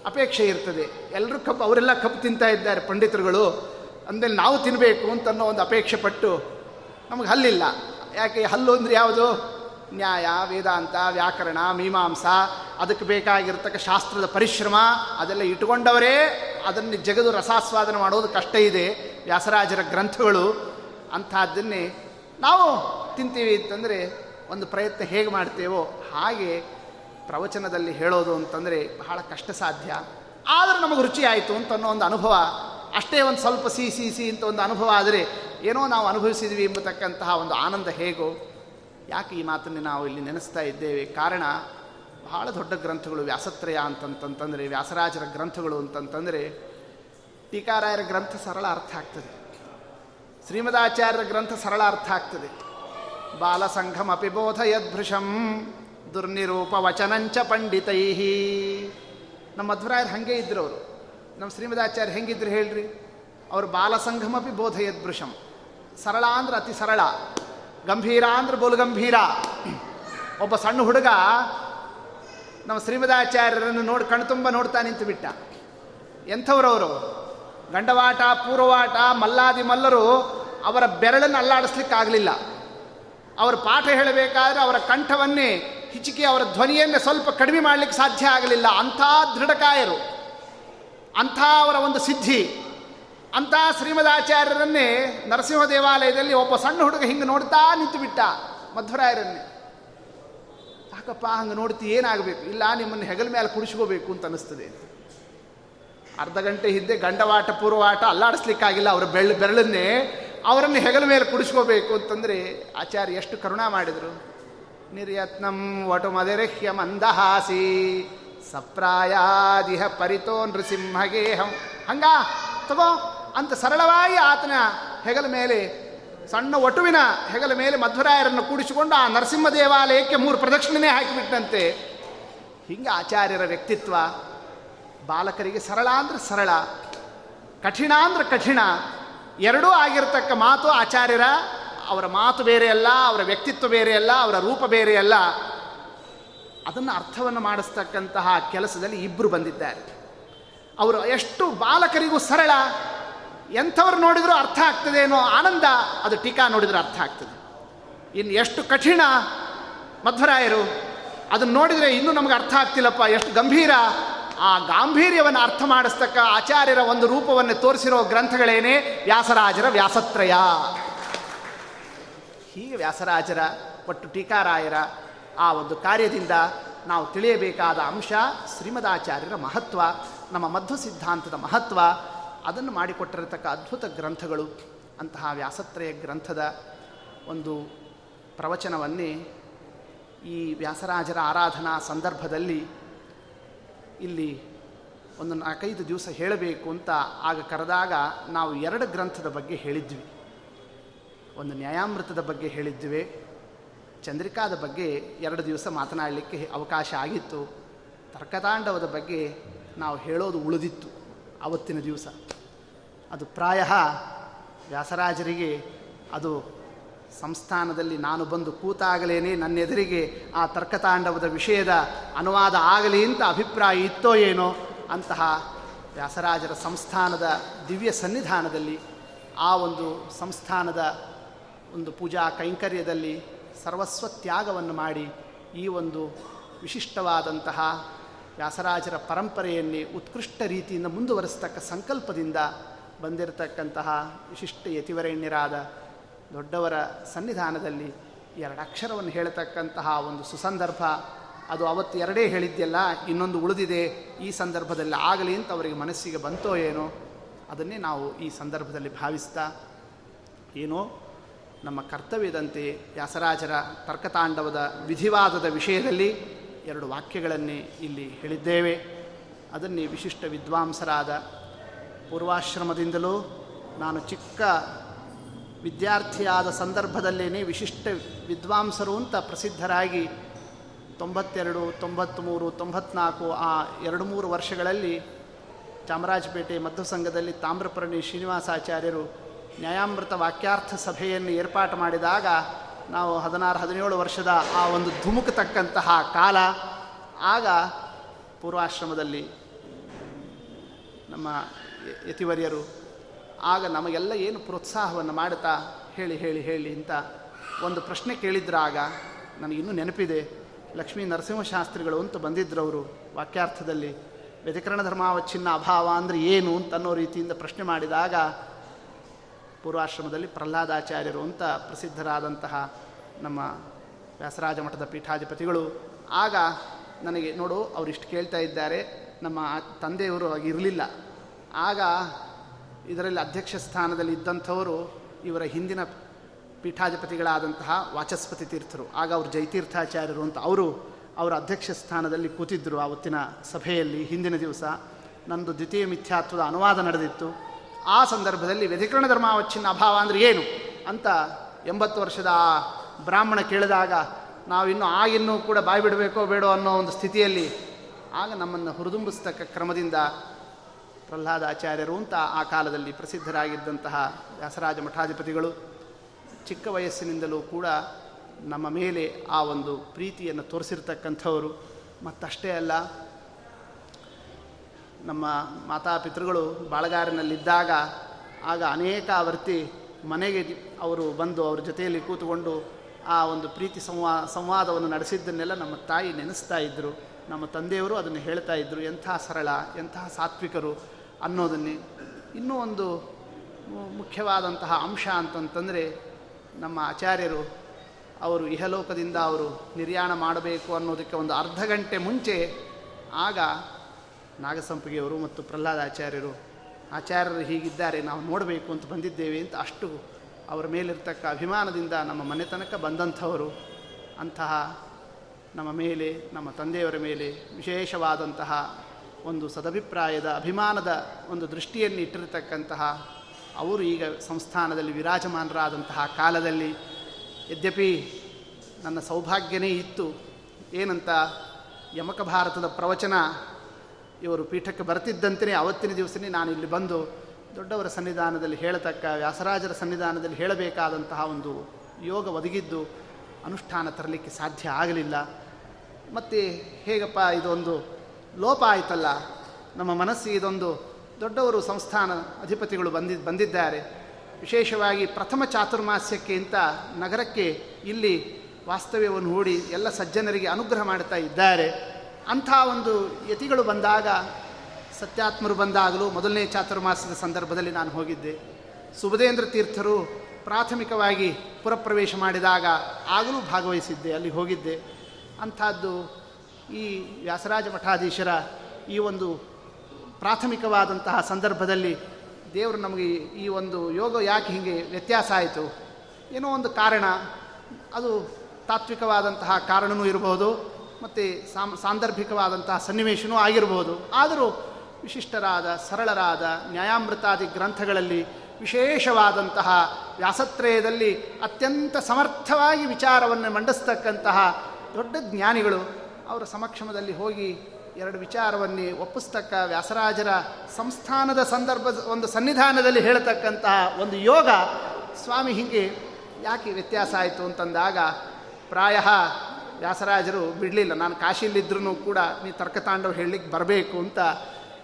ಅಪೇಕ್ಷೆ ಇರ್ತದೆ. ಎಲ್ಲರೂ ಕಬ್ಬು ಅವರೆಲ್ಲ ಕಬ್ಬು ತಿಂತಾ ಇದ್ದಾರೆ ಪಂಡಿತರುಗಳು. ಅಂದಲ್ಲಿ ನಾವು ತಿನ್ನಬೇಕು ಅಂತನ್ನೋ ಒಂದು ಅಪೇಕ್ಷೆ ಪಟ್ಟು ನಮಗೆ ಹಲ್ಲಿಲ್ಲ. ಯಾಕೆ ಹಲ್ಲು ಅಂದರೆ ಯಾವುದು? ನ್ಯಾಯ, ವೇದಾಂತ, ವ್ಯಾಕರಣ, ಮೀಮಾಂಸ. ಅದಕ್ಕೆ ಬೇಕಾಗಿರ್ತಕ್ಕ ಶಾಸ್ತ್ರದ ಪರಿಶ್ರಮ, ಅದೆಲ್ಲ ಇಟ್ಕೊಂಡವರೇ ಅದನ್ನು ಜಗದು ರಸಾಸ್ವಾದನ ಮಾಡೋದು ಕಷ್ಟ ಇದೆ. ವ್ಯಾಸರಾಜರ ಗ್ರಂಥಗಳು ಅಂಥದ್ದನ್ನೇ ನಾವು ತಿಂತೀವಿ ಅಂತಂದರೆ ಒಂದು ಪ್ರಯತ್ನ ಹೇಗೆ ಮಾಡ್ತೇವೋ ಹಾಗೆ ಪ್ರವಚನದಲ್ಲಿ ಹೇಳೋದು ಅಂತಂದರೆ ಬಹಳ ಕಷ್ಟ ಸಾಧ್ಯ ಆದರೂ ನಮಗೆ ರುಚಿ ಆಯಿತು ಅಂತ ಅನ್ನೋ ಒಂದು ಅನುಭವ. ಅಷ್ಟೇ ಒಂದು ಸ್ವಲ್ಪ ಸಿ ಸಿ ಸಿ ಅಂತ ಒಂದು ಅನುಭವ ಆದರೆ ಏನೋ ನಾವು ಅನುಭವಿಸಿದ್ವಿ ಎಂಬತಕ್ಕಂತಹ ಒಂದು ಆನಂದ ಹೇಗೋ. ಯಾಕೆ ಈ ಮಾತನ್ನು ನಾವು ಇಲ್ಲಿ ನೆನೆಸ್ತಾ ಇದ್ದೇವೆ? ಕಾರಣ ಬಹಳ ದೊಡ್ಡ ಗ್ರಂಥಗಳು ವ್ಯಾಸತ್ರಯ ಅಂತಂತಂತಂದರೆ, ವ್ಯಾಸರಾಜರ ಗ್ರಂಥಗಳು ಅಂತಂತಂದರೆ ಟೀಕಾರಾಯರ ಗ್ರಂಥ ಸರಳ ಅರ್ಥ ಆಗ್ತದೆ. ಶ್ರೀಮದಾಚಾರ್ಯರ ಗ್ರಂಥ ಸರಳ ಅರ್ಥ ಆಗ್ತದೆ. ಬಾಲಸಂಘಮಿ ಬೋಧ ಬೋಧಯದ್ಭೃಶಂ ದುರ್ನಿರೂಪ ವಚನಂಚ ಪಂಡಿತೈಹಿ ನಮ್ಮ ಮಧ್ವರಾಯರು ಹಾಗೆ ಇದ್ರು ಅವರು. ನಮ್ಮ ಶ್ರೀಮದಾಚಾರ್ಯ ಹೆಂಗಿದ್ರು ಹೇಳ್ರಿ? ಅವರು ಬೋಧಯದ್ ಬೋಧಯದ್ಭೃಶಂ. ಸರಳ ಅಂದ್ರೆ ಅತಿ ಸರಳ. ಗಂಭೀರ ಅಂದ್ರೆ ಬೋಲು ಗಂಭೀರ. ಒಬ್ಬ ಸಣ್ಣ ಹುಡುಗ ನಮ್ಮ ಶ್ರೀಮದಾಚಾರ್ಯರನ್ನು ನೋಡಿ ಕಣ್ತುಂಬ ನೋಡ್ತಾ ನಿಂತು ಬಿಟ್ಟ. ಎಂಥವ್ರವರು ಗಂಡವಾಟ, ಪೂರ್ವವಾಟ, ಮಲ್ಲಾದಿ ಮಲ್ಲರು ಅವರ ಬೆರಳನ್ನು ಅಲ್ಲಾಡಿಸ್ಲಿಕ್ಕಾಗಲಿಲ್ಲ. ಅವರು ಪಾಠ ಹೇಳಬೇಕಾದ್ರೆ ಅವರ ಕಂಠವನ್ನೇ ಹಿಚಿಕೆ ಅವರ ಧ್ವನಿಯನ್ನು ಸ್ವಲ್ಪ ಕಡಿಮೆ ಮಾಡಲಿಕ್ಕೆ ಸಾಧ್ಯ ಆಗಲಿಲ್ಲ. ಅಂಥ ದೃಢಕಾಯರು, ಅಂಥ ಅವರ ಒಂದು ಸಿದ್ಧಿ, ಅಂಥ ಶ್ರೀಮದಾಚಾರ್ಯರನ್ನೇ ನರಸಿಂಹ ದೇವಾಲಯದಲ್ಲಿ ಒಬ್ಬ ಸಣ್ಣ ಹುಡುಗ ಹಿಂಗೆ ನೋಡ್ತಾ ನಿಂತು ಬಿಟ್ಟ ಮಧ್ವರಾಯರನ್ನೇ. ಯಾಕಪ್ಪ ಹಂಗೆ ನೋಡ್ತಿ ಏನಾಗಬೇಕು? ಇಲ್ಲ, ನಿಮ್ಮನ್ನು ಹೆಗಲ ಮೇಲೆ ಕುಡಿಸ್ಕೋಬೇಕು ಅಂತ ಅನ್ನಿಸ್ತದೆ. ಅರ್ಧ ಗಂಟೆ ಹಿಂದೆ ಗಂಡವಾಟ ಪೂರ್ವಾಟ ಅಲ್ಲಾಡಿಸ್ಲಿಕ್ಕಾಗಿಲ್ಲ. ಅವರ ಬೆಳ್ಳ ಬೆರಳನ್ನೇ ಅವರನ್ನು ಹೆಗಲ ಮೇಲೆ ಕುಡಿಸ್ಕೋಬೇಕು ಅಂತಂದರೆ ಆಚಾರ್ಯ ಎಷ್ಟು ಕರುಣಾ ಮಾಡಿದರು. ನಿರ್ಯತ್ನಂ ವಟು ಮದಿರಿಹ್ಯ ಮಂದಹಾಸಿ. ಸಪ್ರಾಯಾದಿಹ ಪರಿತೋ ನೃಸಿಂಹಗೇಹಂ. ಹಂಗ? ತಗೋ, ಅಂತ ಸರಳವಾಗಿ ಆತನ ಹೆಗಲ ಮೇಲೆ, ಸಣ್ಣ ಒಟುವಿನ ಹೆಗಲ ಮೇಲೆ ಮಧ್ವರಾಯರನ್ನು ಕೂಡಿಸಿಕೊಂಡು ಆ ನರಸಿಂಹ ದೇವಾಲಯಕ್ಕೆ ಮೂರು ಪ್ರದಕ್ಷಿಣೆ ಹಾಕಿಬಿಟ್ಟಂತೆ ಹಿಂಗೆ ಆಚಾರ್ಯರ ವ್ಯಕ್ತಿತ್ವ. ಬಾಲಕರಿಗೆ ಸರಳ ಅಂದ್ರೆ ಸರಳ ಕಠಿಣ ಅಂದ್ರೆ ಕಠಿಣ. ಎರಡೂ ಆಗಿರತಕ್ಕ ಮಾತು ಆಚಾರ್ಯರ ಅವರ ಮಾತು ಬೇರೆ ಅಲ್ಲ ಅವರ ವ್ಯಕ್ತಿತ್ವ ಬೇರೆ ಅಲ್ಲ ಅವರ ರೂಪ ಬೇರೆ ಅಲ್ಲ ಅದನ್ನು ಅರ್ಥವನ್ನು ಮಾಡಿಸ್ತಕ್ಕಂತಹ ಕೆಲಸದಲ್ಲಿ ಇಬ್ಬರು ಬಂದಿದ್ದಾರೆ. ಅವರು ಎಷ್ಟು ಬಾಲಕರಿಗೂ ಸರಳ, ಎಂಥವ್ರು ನೋಡಿದರೂ ಅರ್ಥ ಆಗ್ತದೆ ಅನ್ನೋ ಆನಂದ, ಅದು ಟೀಕಾ ನೋಡಿದರೆ ಅರ್ಥ ಆಗ್ತದೆ. ಇನ್ನು ಎಷ್ಟು ಕಠಿಣ, ಮಧ್ವರಾಯರು, ಅದನ್ನು ನೋಡಿದರೆ ಇನ್ನೂ ನಮಗೆ ಅರ್ಥ ಆಗ್ತಿಲ್ಲಪ್ಪ, ಎಷ್ಟು ಗಂಭೀರ. ಆ ಗಾಂಭೀರ್ಯವನ್ನು ಅರ್ಥ ಮಾಡಿಸ್ತಕ್ಕ ಆಚಾರ್ಯರ ಒಂದು ರೂಪವನ್ನು ತೋರಿಸಿರೋ ಗ್ರಂಥಗಳೇನೇ ವ್ಯಾಸರಾಜರ ವ್ಯಾಸತ್ರಯ. ಹೀಗೆ ವ್ಯಾಸರಾಜರ ಒಟ್ಟು ಟೀಕಾರಾಯರ ಆ ಒಂದು ಕಾರ್ಯದಿಂದ ನಾವು ತಿಳಿಯಬೇಕಾದ ಅಂಶ ಶ್ರೀಮದಾಚಾರ್ಯರ ಮಹತ್ವ, ನಮ್ಮ ಮಧ್ವ ಸಿದ್ಧಾಂತದ ಮಹತ್ವ, ಅದನ್ನು ಮಾಡಿಕೊಟ್ಟಿರತಕ್ಕ ಅದ್ಭುತ ಗ್ರಂಥಗಳು ಅಂತಹ ವ್ಯಾಸತ್ರಯ ಗ್ರಂಥದ ಒಂದು ಪ್ರವಚನವನ್ನೇ ಈ ವ್ಯಾಸರಾಜರ ಆರಾಧನಾ ಸಂದರ್ಭದಲ್ಲಿ ಇಲ್ಲಿ ಒಂದು ನಾಲ್ಕೈದು ದಿವಸ ಹೇಳಬೇಕು ಅಂತ ಆಗ ಕರೆದಾಗ ನಾವು ಎರಡು ಗ್ರಂಥದ ಬಗ್ಗೆ ಹೇಳಿದ್ವಿ. ಒಂದು ನ್ಯಾಯಾಮೃತದ ಬಗ್ಗೆ ಹೇಳಿದ್ವಿ ಚಂದ್ರಿಕಾದ ಬಗ್ಗೆ ಎರಡು ದಿವಸ ಮಾತನಾಡಲಿಕ್ಕೆ ಅವಕಾಶ ಆಗಿತ್ತು. ತರ್ಕತಾಂಡವದ ಬಗ್ಗೆ ನಾವು ಹೇಳೋದು ಉಳಿದಿತ್ತು ಆವತ್ತಿನ ದಿವಸ. ಅದು ಪ್ರಾಯ ವ್ಯಾಸರಾಜರಿಗೆ, ಅದು ಸಂಸ್ಥಾನದಲ್ಲಿ ನಾನು ಬಂದು ಕೂತಾಗಲೇನೆ ನನ್ನ ಎದುರಿಗೆ ಆ ತರ್ಕತಾಂಡವದ ವಿಷಯದ ಅನುವಾದ ಆಗಲಿ ಅಂತ ಅಭಿಪ್ರಾಯ ಇತ್ತೋ ಏನೋ ಅಂತಹ ವ್ಯಾಸರಾಜರ ಸಂಸ್ಥಾನದ ದಿವ್ಯ ಸನ್ನಿಧಾನದಲ್ಲಿ ಆ ಒಂದು ಸಂಸ್ಥಾನದ ಒಂದು ಪೂಜಾ ಕೈಂಕರ್ಯದಲ್ಲಿ ಸರ್ವಸ್ವ ತ್ಯಾಗವನ್ನು ಮಾಡಿ ಈ ಒಂದು ವಿಶಿಷ್ಟವಾದಂತಹ ವ್ಯಾಸರಾಜರ ಪರಂಪರೆಯಲ್ಲಿ ಉತ್ಕೃಷ್ಟ ರೀತಿಯಿಂದ ಮುಂದುವರಿಸ್ತಕ್ಕ ಸಂಕಲ್ಪದಿಂದ ಬಂದಿರತಕ್ಕಂತಹ ವಿಶಿಷ್ಟ ಯತಿವರೆಣ್ಯರಾದ ದೊಡ್ಡವರ ಸನ್ನಿಧಾನದಲ್ಲಿ ಎರಡು ಅಕ್ಷರವನ್ನು ಹೇಳತಕ್ಕಂತಹ ಒಂದು ಸುಸಂದರ್ಭ. ಅದು ಅವತ್ತು ಎರಡೇ ಹೇಳಿದ್ದೆಲ್ಲ ಇನ್ನೊಂದು ಉಳಿದಿದೆ. ಈ ಸಂದರ್ಭದಲ್ಲಿ ಆಗಲಿ ಅಂತ ಅವರಿಗೆ ಮನಸ್ಸಿಗೆ ಬಂತೋ ಏನೋ, ಅದನ್ನೇ ನಾವು ಈ ಸಂದರ್ಭದಲ್ಲಿ ಭಾವಿಸ್ತಾ ಏನೋ ನಮ್ಮ ಕರ್ತವ್ಯದಂತೆ ವ್ಯಾಸರಾಜರ ತರ್ಕತಾಂಡವದ ವಿಧಿವಾದದ ವಿಷಯದಲ್ಲಿ ಎರಡು ವಾಕ್ಯಗಳನ್ನೇ ಇಲ್ಲಿ ಹೇಳಿದ್ದೇವೆ. ಅದನ್ನೇ ವಿಶಿಷ್ಟ ವಿದ್ವಾಂಸರಾದ ಪೂರ್ವಾಶ್ರಮದಿಂದಲೂ ನಾನು ಚಿಕ್ಕ ವಿದ್ಯಾರ್ಥಿಯಾದ ಸಂದರ್ಭದಲ್ಲೇ ವಿಶಿಷ್ಟ ವಿದ್ವಾಂಸರು ಅಂತ ಪ್ರಸಿದ್ಧರಾಗಿ ತೊಂಬತ್ತೆರಡು ತೊಂಬತ್ತ್ಮೂರು ತೊಂಬತ್ನಾಲ್ಕು ಆ ಎರಡು ಮೂರು ವರ್ಷಗಳಲ್ಲಿ ಚಾಮರಾಜಪೇಟೆ ಮಧ್ವ ಸಂಘದಲ್ಲಿ ತಾಮ್ರಪರ್ಣಿ ಶ್ರೀನಿವಾಸಾಚಾರ್ಯರು ನ್ಯಾಯಾಮೃತ ವಾಕ್ಯಾರ್ಥ ಸಭೆಯನ್ನು ಏರ್ಪಾಟು ಮಾಡಿದಾಗ ನಾವು ಹದಿನಾರು, ಹದಿನೇಳು ವರ್ಷದ ಆ ಒಂದು ಧುಮುಕತಕ್ಕಂತಹ ಕಾಲ, ಆಗ ಪೂರ್ವಾಶ್ರಮದಲ್ಲಿ ನಮ್ಮ ಯತಿವರ್ಯರು, ಆಗ ನಮಗೆಲ್ಲ ಏನು ಪ್ರೋತ್ಸಾಹವನ್ನು ಮಾಡುತ್ತಾ ಹೇಳಿ ಹೇಳಿ ಹೇಳಿ ಅಂತ ಒಂದು ಪ್ರಶ್ನೆ ಕೇಳಿದ್ರಾಗ ನನಗಿನ್ನೂ ನೆನಪಿದೆ. ಲಕ್ಷ್ಮೀ ನರಸಿಂಹಶಾಸ್ತ್ರಿಗಳು ಅಂತ ಬಂದಿದ್ರು ಅವರು ವಾಕ್ಯಾರ್ಥದಲ್ಲಿ, ವ್ಯತಿಕರಣ ಧರ್ಮಾವಚ್ಛಿನ್ನ ಅಭಾವ ಅಂದರೆ ಏನು ಅಂತ ಅನ್ನೋ ರೀತಿಯಿಂದ ಪ್ರಶ್ನೆ ಮಾಡಿದಾಗ ಪೂರ್ವಾಶ್ರಮದಲ್ಲಿ ಪ್ರಹ್ಲಾದಾಚಾರ್ಯರು ಅಂತ ಪ್ರಸಿದ್ಧರಾದಂತಹ ನಮ್ಮ ವ್ಯಾಸರಾಜ ಮಠದ ಪೀಠಾಧಿಪತಿಗಳು. ಆಗ ನನಗೆ ನೋಡು, ಅವರು ಇಷ್ಟು ಕೇಳ್ತಾ ಇದ್ದಾರೆ, ನಮ್ಮ ತಂದೆಯವರು ಆಗಿರಲಿಲ್ಲ ಆಗ ಇದರಲ್ಲಿ ಅಧ್ಯಕ್ಷ ಸ್ಥಾನದಲ್ಲಿ ಇದ್ದಂಥವರು ಇವರ ಹಿಂದಿನ ಪೀಠಾಧಿಪತಿಗಳಾದಂತಹ ವಾಚಸ್ಪತಿ ತೀರ್ಥರು. ಆಗ ಅವರು ಜೈತೀರ್ಥಾಚಾರ್ಯರು ಅಂತ ಅವರು ಅವರ ಅಧ್ಯಕ್ಷ ಸ್ಥಾನದಲ್ಲಿ ಕೂತಿದ್ದರು ಆವತ್ತಿನ ಸಭೆಯಲ್ಲಿ ಹಿಂದಿನ ದಿವಸ. ನಂದು ದ್ವಿತೀಯ ಮಿಥ್ಯಾತ್ವದ ಅನುವಾದ ನಡೆದಿತ್ತು. ಆ ಸಂದರ್ಭದಲ್ಲಿ ವ್ಯತಿಕರಣ ಧರ್ಮಾವಚ್ಛಿನ್ನ ಅಭಾವ ಅಂದರೆ ಏನು ಅಂತ ಎಂಬತ್ತು ವರ್ಷದ ಆ ಬ್ರಾಹ್ಮಣ ಕೇಳಿದಾಗ ನಾವಿನ್ನೂ ಆಗಿನ್ನೂ ಕೂಡ ಬಾಯಿ ಬಿಡಬೇಕೋ ಬೇಡೋ ಅನ್ನೋ ಒಂದು ಸ್ಥಿತಿಯಲ್ಲಿ ಆಗ ನಮ್ಮನ್ನು ಹುರಿದುಂಬಿಸ್ತಕ್ಕ ಕ್ರಮದಿಂದ ಪ್ರಹ್ಲಾದಾಚಾರ್ಯರು ಅಂತ ಆ ಕಾಲದಲ್ಲಿ ಪ್ರಸಿದ್ಧರಾಗಿದ್ದಂತಹ ವ್ಯಾಸರಾಜ ಮಠಾಧಿಪತಿಗಳು ಚಿಕ್ಕ ವಯಸ್ಸಿನಿಂದಲೂ ಕೂಡ ನಮ್ಮ ಮೇಲೆ ಆ ಒಂದು ಪ್ರೀತಿಯನ್ನು ತೋರಿಸಿರ್ತಕ್ಕಂಥವರು ಮತ್ತಷ್ಟೇ ಅಲ್ಲ ನಮ್ಮ ಮಾತಾಪಿತೃಗಳು ಬಾಳಗಾರಿನಲ್ಲಿದ್ದಾಗ ಆಗ ಅನೇಕ ಆವರ್ತಿ ಮನೆಗೆ ಅವರು ಬಂದು ಅವ್ರ ಜೊತೆಯಲ್ಲಿ ಕೂತುಕೊಂಡು ಆ ಒಂದು ಪ್ರೀತಿ ಸಂವಾ, ಸಂವಾದವನ್ನು ನಡೆಸಿದ್ದನ್ನೆಲ್ಲ ನಮ್ಮ ತಾಯಿ ನೆನೆಸ್ತಾ ಇದ್ದರು ನಮ್ಮ ತಂದೆಯವರು ಅದನ್ನು ಹೇಳ್ತಾ ಇದ್ದರು ಎಂಥ ಸರಳ ಎಂತಹ ಸಾತ್ವಿಕರು ಅನ್ನೋದನ್ನೇ. ಇನ್ನೂ ಒಂದು ಮುಖ್ಯವಾದಂತಹ ಅಂಶ ಅಂತಂತಂದರೆ ನಮ್ಮ ಆಚಾರ್ಯರು ಅವರು ಇಹಲೋಕದಿಂದ ಅವರು ನಿರ್ಯಾಣ ಮಾಡಬೇಕು ಅನ್ನೋದಕ್ಕೆ ಒಂದು ಅರ್ಧ ಗಂಟೆ ಮುಂಚೆ ಆಗ ನಾಗಸಂಪಿಗೆಯವರು ಮತ್ತು ಪ್ರಹ್ಲಾದ ಆಚಾರ್ಯರು ಹೀಗಿದ್ದಾರೆ, ನಾವು ನೋಡಬೇಕು ಅಂತ ಬಂದಿದ್ದೇವೆ ಅಂತ ಅಷ್ಟು ಅವರ ಮೇಲಿರ್ತಕ್ಕ ಅಭಿಮಾನದಿಂದ ನಮ್ಮ ಮನೆತನಕ ಬಂದಂಥವರು. ಅಂತಹ ನಮ್ಮ ಮೇಲೆ, ನಮ್ಮ ತಂದೆಯವರ ಮೇಲೆ ವಿಶೇಷವಾದಂತಹ ಒಂದು ಸದಭಿಪ್ರಾಯದ, ಅಭಿಮಾನದ ಒಂದು ದೃಷ್ಟಿಯನ್ನು ಇಟ್ಟಿರತಕ್ಕಂತಹ ಅವರು ಈಗ ಸಂಸ್ಥಾನದಲ್ಲಿ ವಿರಾಜಮಾನರಾದಂತಹ ಕಾಲದಲ್ಲಿ. ಯದ್ಯಪಿ ನನ್ನ ಸೌಭಾಗ್ಯನೇ ಇತ್ತು, ಏನಂತ ಯಮಕ ಭಾರತದ ಪ್ರವಚನ ಇವರು ಪೀಠಕ್ಕೆ ಬರ್ತಿದ್ದಂತೆಯೇ ಅವತ್ತಿನ ದಿವಸನೇ ನಾನು ಇಲ್ಲಿ ಬಂದು ದೊಡ್ಡವರ ಸನ್ನಿಧಾನದಲ್ಲಿ ಹೇಳತಕ್ಕ ವ್ಯಾಸರಾಜರ ಸನ್ನಿಧಾನದಲ್ಲಿ ಹೇಳಬೇಕಾದಂತಹ ಒಂದು ಯೋಗ ಒದಗಿದ್ದು ಅನುಷ್ಠಾನ ತರಲಿಕ್ಕೆ ಸಾಧ್ಯ ಆಗಲಿಲ್ಲ. ಮತ್ತು ಹೇಗಪ್ಪ ಇದೊಂದು ಲೋಪ ಆಯ್ತಲ್ಲ? ನಮ್ಮ ಮನಸ್ಸು ಇದೊಂದು ದೊಡ್ಡವರು ಸಂಸ್ಥಾನ ಅಧಿಪತಿಗಳು ಬಂದಿ, ಬಂದಿದ್ದಾರೆ. ವಿಶೇಷವಾಗಿ ಪ್ರಥಮ ಚಾತುರ್ಮಾಸ್ಯಕ್ಕೆ ಅಂತ ನಗರಕ್ಕೆ ಇಲ್ಲಿ ವಾಸ್ತವ್ಯವನ್ನು ಹೂಡಿ ಎಲ್ಲ ಸಜ್ಜನರಿಗೆ ಅನುಗ್ರಹ ಮಾಡ್ತಾ ಇದ್ದಾರೆ. ಅಂಥ ಒಂದು ಯತಿಗಳು ಬಂದಾಗ, ಸತ್ಯಾತ್ಮರು ಬಂದಾಗಲೂ ಮೊದಲನೇ ಚಾತುರ್ಮಾಸದ ಸಂದರ್ಭದಲ್ಲಿ ನಾನು ಹೋಗಿದ್ದೆ. ಸುಬದೇಂದ್ರ ತೀರ್ಥರು ಪ್ರಾಥಮಿಕವಾಗಿ ಪುರಪ್ರವೇಶ ಮಾಡಿದಾಗ ಆಗಲೂ ಭಾಗವಹಿಸಿದ್ದೆ, ಅಲ್ಲಿ ಹೋಗಿದ್ದೆ. ಅಂಥದ್ದು ಈ ವ್ಯಾಸರಾಜ ಮಠಾಧೀಶರ ಈ ಒಂದು ಪ್ರಾಥಮಿಕವಾದಂತಹ ಸಂದರ್ಭದಲ್ಲಿ ದೇವರು ನಮಗೆ ಈ ಒಂದು ಯೋಗ ಯಾಕೆ ಹೀಗೆ ವ್ಯತ್ಯಾಸ ಆಯಿತು? ಏನೋ ಒಂದು ಕಾರಣ. ಅದು ತಾತ್ವಿಕವಾದಂತಹ ಕಾರಣವೂ ಇರಬಹುದು. ಮತ್ತು ಸಾಮ್, ಸಾಂದರ್ಭಿಕವಾದಂತಹ ಸನ್ನಿವೇಶನೂ ಆಗಿರಬಹುದು ಆದರೂ ವಿಶಿಷ್ಟರಾದ, ಸರಳರಾದ, ನ್ಯಾಯಾಮೃತಾದಿ ಗ್ರಂಥಗಳಲ್ಲಿ ವಿಶೇಷವಾದಂತಹ ವ್ಯಾಸತ್ರಯದಲ್ಲಿ ಅತ್ಯಂತ ಸಮರ್ಥವಾಗಿ ವಿಚಾರವನ್ನು ಮಂಡಿಸ್ತಕ್ಕಂತಹ ದೊಡ್ಡ ಜ್ಞಾನಿಗಳು ಅವರ ಸಮಕ್ಷಮದಲ್ಲಿ ಹೋಗಿ ಎರಡು ವಿಚಾರವನ್ನೇ ಒಪ್ಪಿಸ್ತಕ್ಕ ವ್ಯಾಸರಾಜರ ಸಂಸ್ಥಾನದ ಸಂದರ್ಭ, ಒಂದು ಸನ್ನಿಧಾನದಲ್ಲಿ ಹೇಳತಕ್ಕಂತಹ ಒಂದು ಯೋಗ ಸ್ವಾಮಿ ಹೀಗೆ ಯಾಕೆ ವ್ಯತ್ಯಾಸ ಆಯಿತು ಅಂತಂದಾಗ, ಪ್ರಾಯ ವ್ಯಾಸರಾಜರು ಬಿಡಲಿಲ್ಲ. ನಾನು ಕಾಶಿಯಲ್ಲಿದ್ದರೂ ಕೂಡ ನೀ ತರ್ಕತಾಂಡವ ಹೇಳಲಿಕ್ಕೆ ಬರಬೇಕು ಅಂತ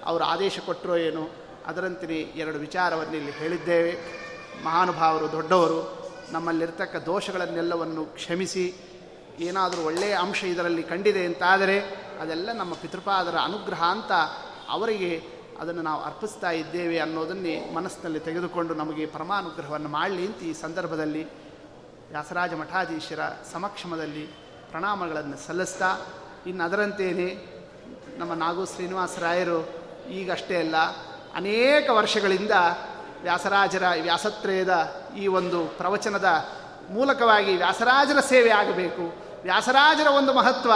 ಅವರು ಆದೇಶ ಕೊಟ್ಟರೋ ಏನು ಅದರಂತೆ ಎರಡು ವಿಚಾರವನ್ನು ಇಲ್ಲಿ ಹೇಳಿದ್ದೇವೆ. ಮಹಾನುಭಾವರು ದೊಡ್ಡವರು, ನಮ್ಮಲ್ಲಿರ್ತಕ್ಕ ದೋಷಗಳನ್ನೆಲ್ಲವನ್ನು ಕ್ಷಮಿಸಿ, ಏನಾದರೂ ಒಳ್ಳೆಯ ಅಂಶ ಇದರಲ್ಲಿ ಕಂಡಿದೆ ಅಂತಾದರೆ ಅದೆಲ್ಲ ನಮ್ಮ ಪಿತೃಪಾದರ ಅನುಗ್ರಹ ಅಂತ ಅವರಿಗೆ ಅದನ್ನು ನಾವು ಅರ್ಪಿಸ್ತಾ ಇದ್ದೇವೆ ಅನ್ನೋದನ್ನೇ ಮನಸ್ಸಿನಲ್ಲಿ ತೆಗೆದುಕೊಂಡು ನಮಗೆ ಪರಮಾನುಗ್ರಹವನ್ನು ಮಾಡಲಿ ಅಂತ ಈ ಸಂದರ್ಭದಲ್ಲಿ ವ್ಯಾಸರಾಜ ಮಠಾಧೀಶರ ಸಮಕ್ಷಮದಲ್ಲಿ ಪ್ರಣಾಮಗಳನ್ನು ಸಲ್ಲಿಸ್ತಾ, ಇನ್ನು ಅದರಂತೇನೆ ನಮ್ಮ ನಾಗು ಶ್ರೀನಿವಾಸರಾಯರು ಈಗಷ್ಟೇ ಅಲ್ಲ, ಅನೇಕ ವರ್ಷಗಳಿಂದ ವ್ಯಾಸರಾಜರ ವ್ಯಾಸತ್ರಯದ ಈ ಒಂದು ಪ್ರವಚನದ ಮೂಲಕವಾಗಿ ವ್ಯಾಸರಾಜರ ಸೇವೆ ಆಗಬೇಕು. ವ್ಯಾಸರಾಜರ ಒಂದು ಮಹತ್ವ,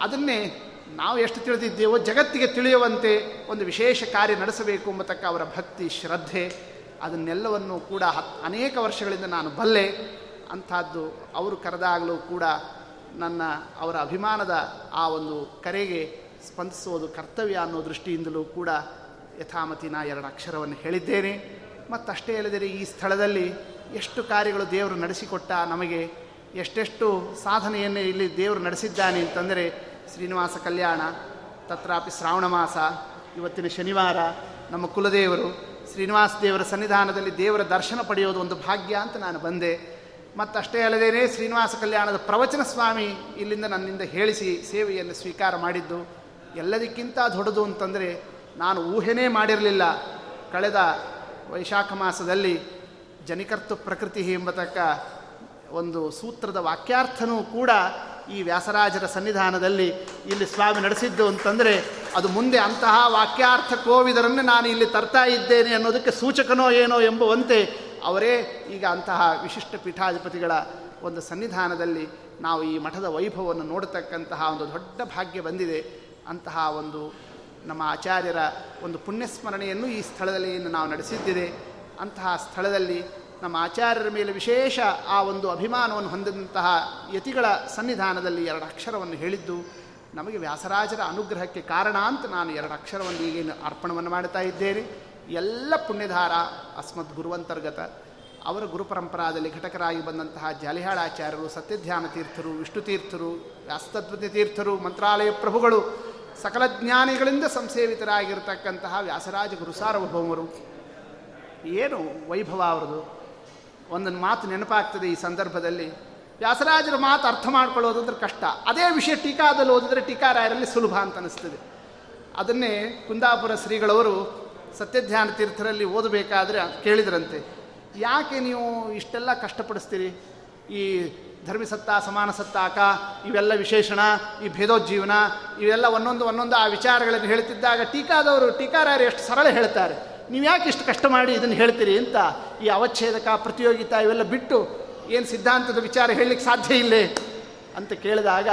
ಅದನ್ನೇ ನಾವು ಎಷ್ಟು ತಿಳಿದಿದ್ದೇವೋ ಜಗತ್ತಿಗೆ ತಿಳಿಯುವಂತೆ ಒಂದು ವಿಶೇಷ ಕಾರ್ಯ ನಡೆಸಬೇಕು ಎಂಬತಕ್ಕ ಅವರ ಭಕ್ತಿ, ಶ್ರದ್ಧೆ, ಅದನ್ನೆಲ್ಲವನ್ನು ಕೂಡ ಅನೇಕ ವರ್ಷಗಳಿಂದ ನಾನು ಬಲ್ಲೆ, ಅಂಥದ್ದು ಅವರು ಕರೆದಾಗಲೂ ಕೂಡ ನನ್ನ, ಅವರ ಅಭಿಮಾನದ ಆ ಒಂದು ಕರೆಗೆ ಸ್ಪಂದಿಸುವುದು ಕರ್ತವ್ಯ ಅನ್ನೋ ದೃಷ್ಟಿಯಿಂದಲೂ ಕೂಡ ಯಥಾಮತಿ ನಾ ಎರಡು ಅಕ್ಷರವನ್ನು ಹೇಳಿದ್ದೇನೆ. ಮತ್ತಷ್ಟೇ ಅಲ್ಲದೆ ಈ ಸ್ಥಳದಲ್ಲಿ ಎಷ್ಟು ಕಾರ್ಯಗಳು ದೇವರು ನಡೆಸಿಕೊಟ್ಟ ನಮಗೆ, ಎಷ್ಟೆಷ್ಟು ಸಾಧನೆಯನ್ನು ಇಲ್ಲಿ ದೇವರು ನಡೆಸಿದ್ದಾನೆ ಅಂತಂದರೆ ಶ್ರೀನಿವಾಸ ಕಲ್ಯಾಣ, ತತ್ರಾಪಿ ಶ್ರಾವಣ ಮಾಸ, ಇವತ್ತಿನ ಶನಿವಾರ, ನಮ್ಮ ಕುಲದೇವರು, ಶ್ರೀನಿವಾಸ ದೇವರ ಸನ್ನಿಧಾನದಲ್ಲಿ ದೇವರ ದರ್ಶನ ಪಡೆಯೋದು ಒಂದು ಭಾಗ್ಯ ಅಂತ ನಾನು ಬಂದೆ. ಮತ್ತಷ್ಟೇ ಅಲ್ಲದೇನೆ ಶ್ರೀನಿವಾಸ ಕಲ್ಯಾಣದ ಪ್ರವಚನ ಸ್ವಾಮಿ ಇಲ್ಲಿಂದ ನನ್ನಿಂದ ಹೇಳಿಸಿ ಸೇವೆಯನ್ನು ಸ್ವೀಕಾರ ಮಾಡಿದ್ದು, ಎಲ್ಲದಕ್ಕಿಂತ ದೊಡ್ಡದು ಅಂತಂದರೆ ನಾನು ಊಹೆನೇ ಮಾಡಿರಲಿಲ್ಲ. ಕಳೆದ ವೈಶಾಖ ಮಾಸದಲ್ಲಿ ಜನಿಕರ್ತು ಪ್ರಕೃತಿ ಎಂಬತಕ್ಕ ಒಂದು ಸೂತ್ರದ ವಾಕ್ಯಾರ್ಥನೂ ಕೂಡ ಈ ವ್ಯಾಸರಾಜರ ಸನ್ನಿಧಾನದಲ್ಲಿ ಇಲ್ಲಿ ಸ್ವಾಮಿ ನಡೆಸಿದ್ದು ಅಂತಂದರೆ ಅದು ಮುಂದೆ ಅಂತಹ ವಾಕ್ಯಾರ್ಥ ಕೋವಿದರನ್ನು ನಾನು ಇಲ್ಲಿ ತರ್ತಾ ಇದ್ದೇನೆ ಅನ್ನೋದಕ್ಕೆ ಸೂಚಕನೋ ಏನೋ ಎಂಬುವಂತೆ ಅವರೇ ಈಗ ಅಂತಹ ವಿಶಿಷ್ಟ ಪೀಠಾಧಿಪತಿಗಳ ಒಂದು ಸನ್ನಿಧಾನದಲ್ಲಿ ನಾವು ಈ ಮಠದ ವೈಭವವನ್ನು ನೋಡತಕ್ಕಂತಹ ಒಂದು ದೊಡ್ಡ ಭಾಗ್ಯ ಬಂದಿದೆ. ಅಂತಹ ಒಂದು ನಮ್ಮ ಆಚಾರ್ಯರ ಒಂದು ಪುಣ್ಯಸ್ಮರಣೆಯನ್ನು ಈ ಸ್ಥಳದಲ್ಲಿ ನಾವು ನಡೆಸಿದ್ದಿದೆ ಅಂತಹ ಸ್ಥಳದಲ್ಲಿ ನಮ್ಮ ಆಚಾರ್ಯರ ಮೇಲೆ ವಿಶೇಷ ಆ ಒಂದು ಅಭಿಮಾನವನ್ನು ಹೊಂದಿದಂತಹ ಯತಿಗಳ ಸನ್ನಿಧಾನದಲ್ಲಿ ಎರಡು ಅಕ್ಷರವನ್ನು ಹೇಳಿದ್ದು, ನಮಗೆ ವ್ಯಾಸರಾಜರ ಅನುಗ್ರಹಕ್ಕೆ ಕಾರಣ ಅಂತ ನಾನು ಎರಡು ಅಕ್ಷರವನ್ನು ಈಗೇನು ಅರ್ಪಣವನ್ನು ಮಾಡ್ತಾ ಇದ್ದೇನೆ. ಎಲ್ಲ ಪುಣ್ಯಧಾರ ಅಸ್ಮದ್ ಗುರುವಂತರ್ಗತ. ಅವರ ಗುರುಪರಂಪರಾದಲ್ಲಿ ಘಟಕರಾಗಿ ಬಂದಂತಹ ಜಾಲಿಹಾಳಾಚಾರ್ಯರು ಸತ್ಯಧ್ಯಾನ ತೀರ್ಥರು, ವಿಷ್ಣು ತೀರ್ಥರು ವ್ಯಾಸ್ತತ್ವ ತೀರ್ಥರು, ಮಂತ್ರಾಲಯ ಪ್ರಭುಗಳು, ಸಕಲ ಜ್ಞಾನಿಗಳಿಂದ ಸಂಸೇವಿತರಾಗಿರ್ತಕ್ಕಂತಹ ವ್ಯಾಸರಾಜ ಗುರು ಸಾರ್ವಭೌಮರು. ಏನು ವೈಭವ ಅವರದು ಒಂದೊಂದು ಮಾತು ನೆನಪಾಗ್ತದೆ ಈ ಸಂದರ್ಭದಲ್ಲಿ. ವ್ಯಾಸರಾಜರ ಮಾತು ಅರ್ಥ ಮಾಡ್ಕೊಳ್ಳೋದಂದ್ರೆ ಕಷ್ಟ. ಅದೇ ವಿಷಯ ಟೀಕಾದಲ್ಲಿ ಓದಿದ್ರೆ ಟೀಕಾರಾಯರಲ್ಲಿ ಸುಲಭ ಅಂತ ಅನಿಸ್ತದೆ. ಅದನ್ನೇ ಕುಂದಾಪುರ ಶ್ರೀಗಳವರು ಸತ್ಯಧ್ಯಾನ ತೀರ್ಥರಲ್ಲಿ ಓದಬೇಕಾದ್ರೆ ಕೇಳಿದ್ರಂತೆ. ಯಾಕೆ ನೀವು ಇಷ್ಟೆಲ್ಲ ಕಷ್ಟಪಡಿಸ್ತೀರಿ? ಈ ಧರ್ಮಿಸತ್ತ ಸಮಾನ ಸತ್ತಾಕ ಇವೆಲ್ಲ ವಿಶೇಷಣ, ಈ ಭೇದೋಜ್ಜೀವನ, ಇವೆಲ್ಲ ಒಂದೊಂದು ಒಂದೊಂದು ಆ ವಿಚಾರಗಳನ್ನು ಹೇಳ್ತಿದ್ದಾಗ ಟೀಕಾದವರು, ಟೀಕಾರಾರು ಎಷ್ಟು ಸರಳ ಹೇಳ್ತಾರೆ. ನೀವು ಯಾಕೆ ಇಷ್ಟು ಕಷ್ಟ ಮಾಡಿ ಇದನ್ನು ಹೇಳ್ತೀರಿ ಅಂತ ಈ ಅವಚ್ಛೇದಕ, ಪ್ರತಿಯೋಗಿತಾ ಇವೆಲ್ಲ ಬಿಟ್ಟು ಏನು ಸಿದ್ಧಾಂತದ ವಿಚಾರ ಹೇಳಲಿಕ್ಕೆ ಸಾಧ್ಯ ಇಲ್ಲೇ ಅಂತ ಕೇಳಿದಾಗ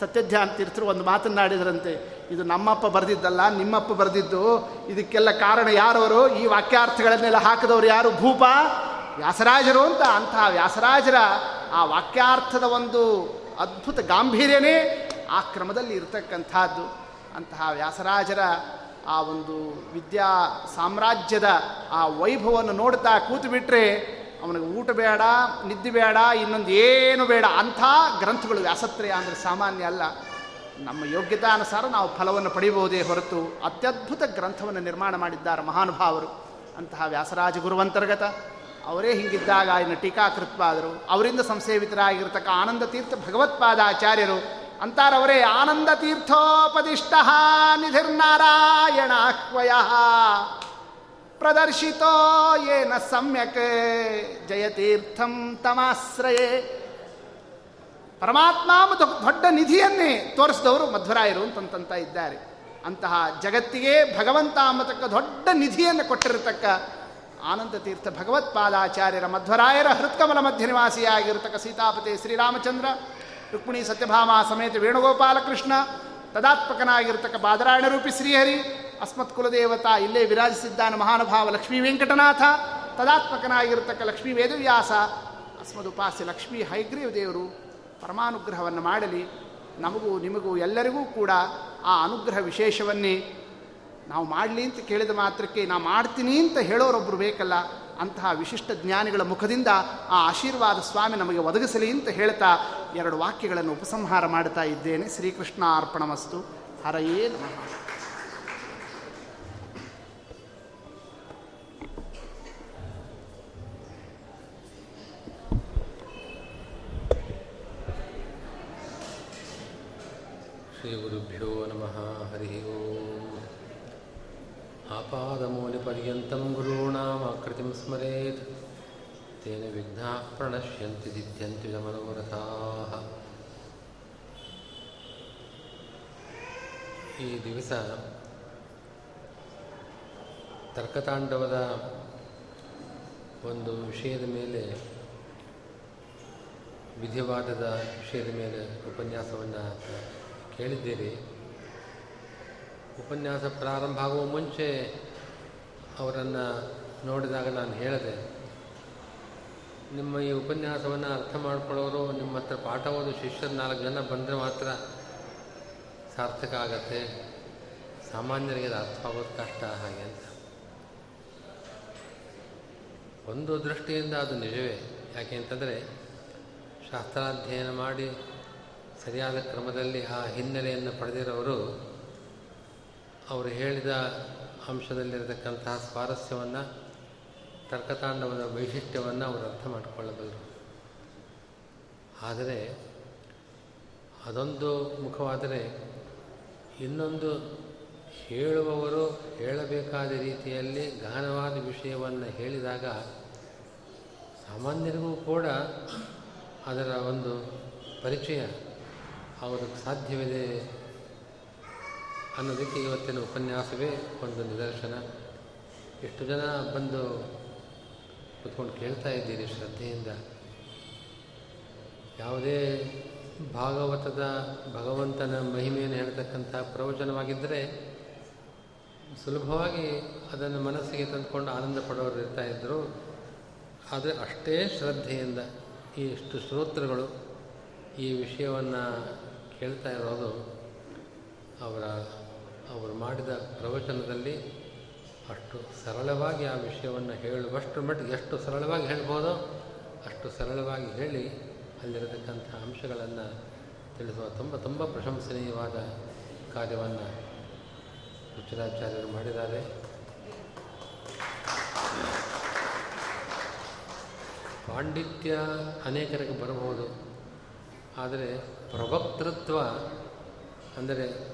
ಸತ್ಯಧ್ಯಾನ ತೀರ್ಥರು ಒಂದು ಮಾತನ್ನಾಡಿದ್ರಂತೆ. ಇದು ನಮ್ಮಪ್ಪ ಬರೆದಿದ್ದಲ್ಲ, ನಿಮ್ಮಪ್ಪ ಬರೆದಿದ್ದು. ಇದಕ್ಕೆಲ್ಲ ಕಾರಣ ಯಾರವರು? ಈ ವಾಕ್ಯಾರ್ಥಗಳನ್ನೆಲ್ಲ ಹಾಕಿದವರು ಯಾರು? ಭೂಪ, ವ್ಯಾಸರಾಜರು ಅಂತ ಅಂತಹ ವ್ಯಾಸರಾಜರ ಆ ವಾಕ್ಯಾರ್ಥದ ಒಂದು ಅದ್ಭುತ ಗಾಂಭೀರ್ಯನೇ ಆ ಕ್ರಮದಲ್ಲಿ ಇರತಕ್ಕಂಥದ್ದು. ಅಂತಹ ವ್ಯಾಸರಾಜರ ಆ ಒಂದು ವಿದ್ಯಾ ಸಾಮ್ರಾಜ್ಯದ ಆ ವೈಭವವನ್ನು ನೋಡ್ತಾ ಕೂತು ಬಿಟ್ಟರೆ ಅವನಿಗೆ ಊಟ ಬೇಡ, ನಿದ್ದೆ ಬೇಡ, ಇನ್ನೊಂದು ಏನು ಬೇಡ, ಅಂಥ ಗ್ರಂಥಗಳು ವ್ಯಾಸತ್ರಯ ಅಂದರೆ ಸಾಮಾನ್ಯ ಅಲ್ಲ. ನಮ್ಮ ಯೋಗ್ಯತಾನುಸಾರ ನಾವು ಫಲವನ್ನು ಪಡೆಯಬಹುದೇ ಹೊರತು ಅತ್ಯದ್ಭುತ ಗ್ರಂಥವನ್ನು ನಿರ್ಮಾಣ ಮಾಡಿದ್ದಾರೆ ಮಹಾನುಭಾವರು. ಅಂತಹ ವ್ಯಾಸರಾಜ ಗುರುವಂತರ್ಗತ ಅವರೇ ಹಿಂಗಿದ್ದಾಗ ಇನ್ನು ಟೀಕಾಕೃತ್ವಾದರು. ಅವರಿಂದ ಸಂಸೇವಿತರಾಗಿರ್ತಕ್ಕ ಆನಂದ ತೀರ್ಥ ಭಗವತ್ಪಾದಾಚಾರ್ಯರು ಅಂತಾರವರೇ ಆನಂದ ತೀರ್ಥೋಪದಿಷ್ಟ ನಿಧಿರ್ನಾರಾಯಣಾಹ್ವಯ ಪ್ರದರ್ಶಿತೋ ಏನ ಸಮ್ಯಕ್ ಜಯತೀರ್ಥಂ ತಮಾಶ್ರಯೇ ಪರಮಾತ್ಮ ಮತ್ತು ದೊಡ್ಡ ನಿಧಿಯನ್ನೇ ತೋರಿಸಿದವರು ಮಧ್ವರಾಯರು ಅಂತಂತ ಇದ್ದಾರೆ. ಅಂತಹ ಜಗತ್ತಿಗೆ ಭಗವಂತ ಅಂಬತಕ್ಕ ದೊಡ್ಡ ನಿಧಿಯನ್ನು ಕೊಟ್ಟಿರತಕ್ಕ ಆನಂದ ತೀರ್ಥ ಭಗವತ್ಪಾದಾಚಾರ್ಯರ ಮಧ್ವರಾಯರ ಹೃತ್ಕಮಲ ಮಧ್ಯ ನಿವಾಸಿಯಾಗಿರತಕ್ಕ ಸೀತಾಪತಿ ಶ್ರೀರಾಮಚಂದ್ರ, ರುಕ್ಮಿಣಿ ಸತ್ಯಭಾಮ ಸಮೇತ ವೇಣುಗೋಪಾಲಕೃಷ್ಣ, ತದಾತ್ಮಕನಾಗಿರ್ತಕ್ಕ ಬಾದರಾಯಣ ರೂಪಿ ಶ್ರೀಹರಿ, ಅಸ್ಮತ್ ಕುಲದೇವತಾ ಇಲ್ಲೇ ವಿರಾಜಿಸಿದ್ದಾನೆ ಮಹಾನುಭಾವ ಲಕ್ಷ್ಮೀ ವೆಂಕಟನಾಥ, ತದಾತ್ಮಕನಾಗಿರ್ತಕ್ಕ ಲಕ್ಷ್ಮೀ ವೇದವ್ಯಾಸ, ಅಸ್ಮದುಪಾಸ್ಯ ಲಕ್ಷ್ಮೀ ಹೈಗ್ರೀವ ದೇವರು ಪರಮಾನುಗ್ರಹವನ್ನು ಮಾಡಲಿ, ನಮಗೂ ನಿಮಗೂ ಎಲ್ಲರಿಗೂ ಕೂಡ ಆ ಅನುಗ್ರಹ ವಿಶೇಷವನ್ನೇ ನಾವು ಮಾಡಲಿ ಅಂತ ಕೇಳಿದ ಮಾತ್ರಕ್ಕೆ ನಾ ಮಾಡ್ತೀನಿ ಅಂತ ಹೇಳೋರೊಬ್ಬರು ಬೇಕಲ್ಲ, ಅಂತಹ ವಿಶಿಷ್ಟ ಜ್ಞಾನಿಗಳ ಮುಖದಿಂದ ಆ ಆಶೀರ್ವಾದ ಸ್ವಾಮಿ ನಮಗೆ ಒದಗಿಸಲಿ ಅಂತ ಹೇಳ್ತಾ ಎರಡು ವಾಕ್ಯಗಳನ್ನು ಉಪಸಂಹಾರ ಮಾಡ್ತಾ ಇದ್ದೇನೆ. ಶ್ರೀಕೃಷ್ಣ ಅರ್ಪಣಮಸ್ತು ಹರಯೇ ನಮಃ. श्रीगुरुभ्यो नमः हरिः ओम् आपादमूलिपर्यन्तं गुरूणामाकृतिं स्मरेत् तेन विघ्नाः प्रणश्यन्ति सिद्ध्यन्ति च मनोरथाः ಈ ದಿವಸ ತರ್ಕತಾಂಡವದ ಒಂದು ವಿಷಯದ ಮೇಲೆ ವಿಧಿವಾದದ ವಿಷಯದ ಮೇಲೆ ಉಪನ್ಯಾಸವನ್ನು ಕೇಳಿದ್ದೀರಿ ಉಪನ್ಯಾಸ ಪ್ರಾರಂಭ ಆಗುವ ಮುಂಚೆ ಅವರನ್ನು ನೋಡಿದಾಗ ನಾನು ಹೇಳಿದೆ. ನಿಮ್ಮ ಈ ಉಪನ್ಯಾಸವನ್ನು ಅರ್ಥ ಮಾಡ್ಕೊಳ್ಳೋರು ನಿಮ್ಮ ಹತ್ರ ಪಾಠ ಓದು ಶಿಷ್ಯರು ನಾಲ್ಕು ಜನ ಬಂದರೆ ಮಾತ್ರ ಸಾರ್ಥಕ ಆಗತ್ತೆ. ಸಾಮಾನ್ಯರಿಗೆ ಅದು ಅರ್ಥವಾಗೋದು ಕಷ್ಟ, ಹಾಗೆ ಅಂತ. ಒಂದು ದೃಷ್ಟಿಯಿಂದ ಅದು ನಿಜವೇ. ಯಾಕೆ ಅಂತಂದರೆ ಶಾಸ್ತ್ರಾಧ್ಯಯನ ಮಾಡಿ ಸರಿಯಾದ ಕ್ರಮದಲ್ಲಿ ಆ ಹಿನ್ನೆಲೆಯನ್ನು ಪಡೆದಿರೋರು, ಅವರು ಹೇಳಿದ ಅಂಶದಲ್ಲಿರತಕ್ಕಂತಹ ಸ್ವಾರಸ್ಯವನ್ನು, ತರ್ಕತಾಂಡವದ ವೈಶಿಷ್ಟ್ಯವನ್ನು ಅವರು ಅರ್ಥ ಮಾಡಿಕೊಳ್ಳಬಲ್ಲರು. ಆದರೆ, ಅದೊಂದು ಮುಖವಾದರೆ ಇನ್ನೊಂದು ಹೇಳುವವರು ಹೇಳಬೇಕಾದ ರೀತಿಯಲ್ಲಿ ಗಹನವಾದ ವಿಷಯವನ್ನು ಹೇಳಿದಾಗ ಸಾಮಾನ್ಯರಿಗೂ ಕೂಡ ಅದರ ಒಂದು ಪರಿಚಯ ಆಗೋದಕ್ಕೆ ಸಾಧ್ಯವಿದೆ ಅನ್ನೋದಕ್ಕೆ ಇವತ್ತಿನ ಉಪನ್ಯಾಸವೇ ಒಂದು ನಿದರ್ಶನ ಎಷ್ಟು ಜನ ಬಂದು ಕೂತ್ಕೊಂಡು ಕೇಳ್ತಾ ಇದ್ದೀರಿ ಶ್ರದ್ಧೆಯಿಂದ? ಯಾವುದೇ ಭಾಗವತದ ಭಗವಂತನ ಮಹಿಮೆಯನ್ನು ಹೇಳ್ತಕ್ಕಂಥ ಪ್ರವಚನವಾಗಿದ್ದರೆ ಸುಲಭವಾಗಿ ಅದನ್ನು ಮನಸ್ಸಿಗೆ ತಂದುಕೊಂಡು ಆನಂದ ಪಡೋರು ಇರ್ತಾ ಇದ್ದರು. ಆದರೆ ಅಷ್ಟೇ ಶ್ರದ್ಧೆಯಿಂದ ಈ ಇಷ್ಟು ಶ್ರೋತೃಗಳು ಈ ವಿಷಯವನ್ನು ಕೇಳ್ತಾ ಇರೋದು ಅವರ, ಅವರು ಮಾಡಿದ ಪ್ರವಚನದಲ್ಲಿ ಅಷ್ಟು ಸರಳವಾಗಿ ಆ ವಿಷಯವನ್ನು ಹೇಳುವಷ್ಟು ಮಟ್ಟಿಗೆ, ಎಷ್ಟು ಸರಳವಾಗಿ ಹೇಳ್ಬೋದೋ ಅಷ್ಟು ಸರಳವಾಗಿ ಹೇಳಿ ಅಲ್ಲಿರತಕ್ಕಂಥ ಅಂಶಗಳನ್ನು ತಿಳಿಸುವ ತುಂಬ ತುಂಬ ಪ್ರಶಂಸನೀಯವಾದ ಕಾರ್ಯವನ್ನು ರುಚಿರಾಚಾರ್ಯರು ಮಾಡಿದ್ದಾರೆ. ಪಾಂಡಿತ್ಯ ಅನೇಕರಿಗೆ ಬರಬಹುದು. ಆದರೆ ಪ್ರವಕ್ತೃತ್ವ ಅಂದರೆ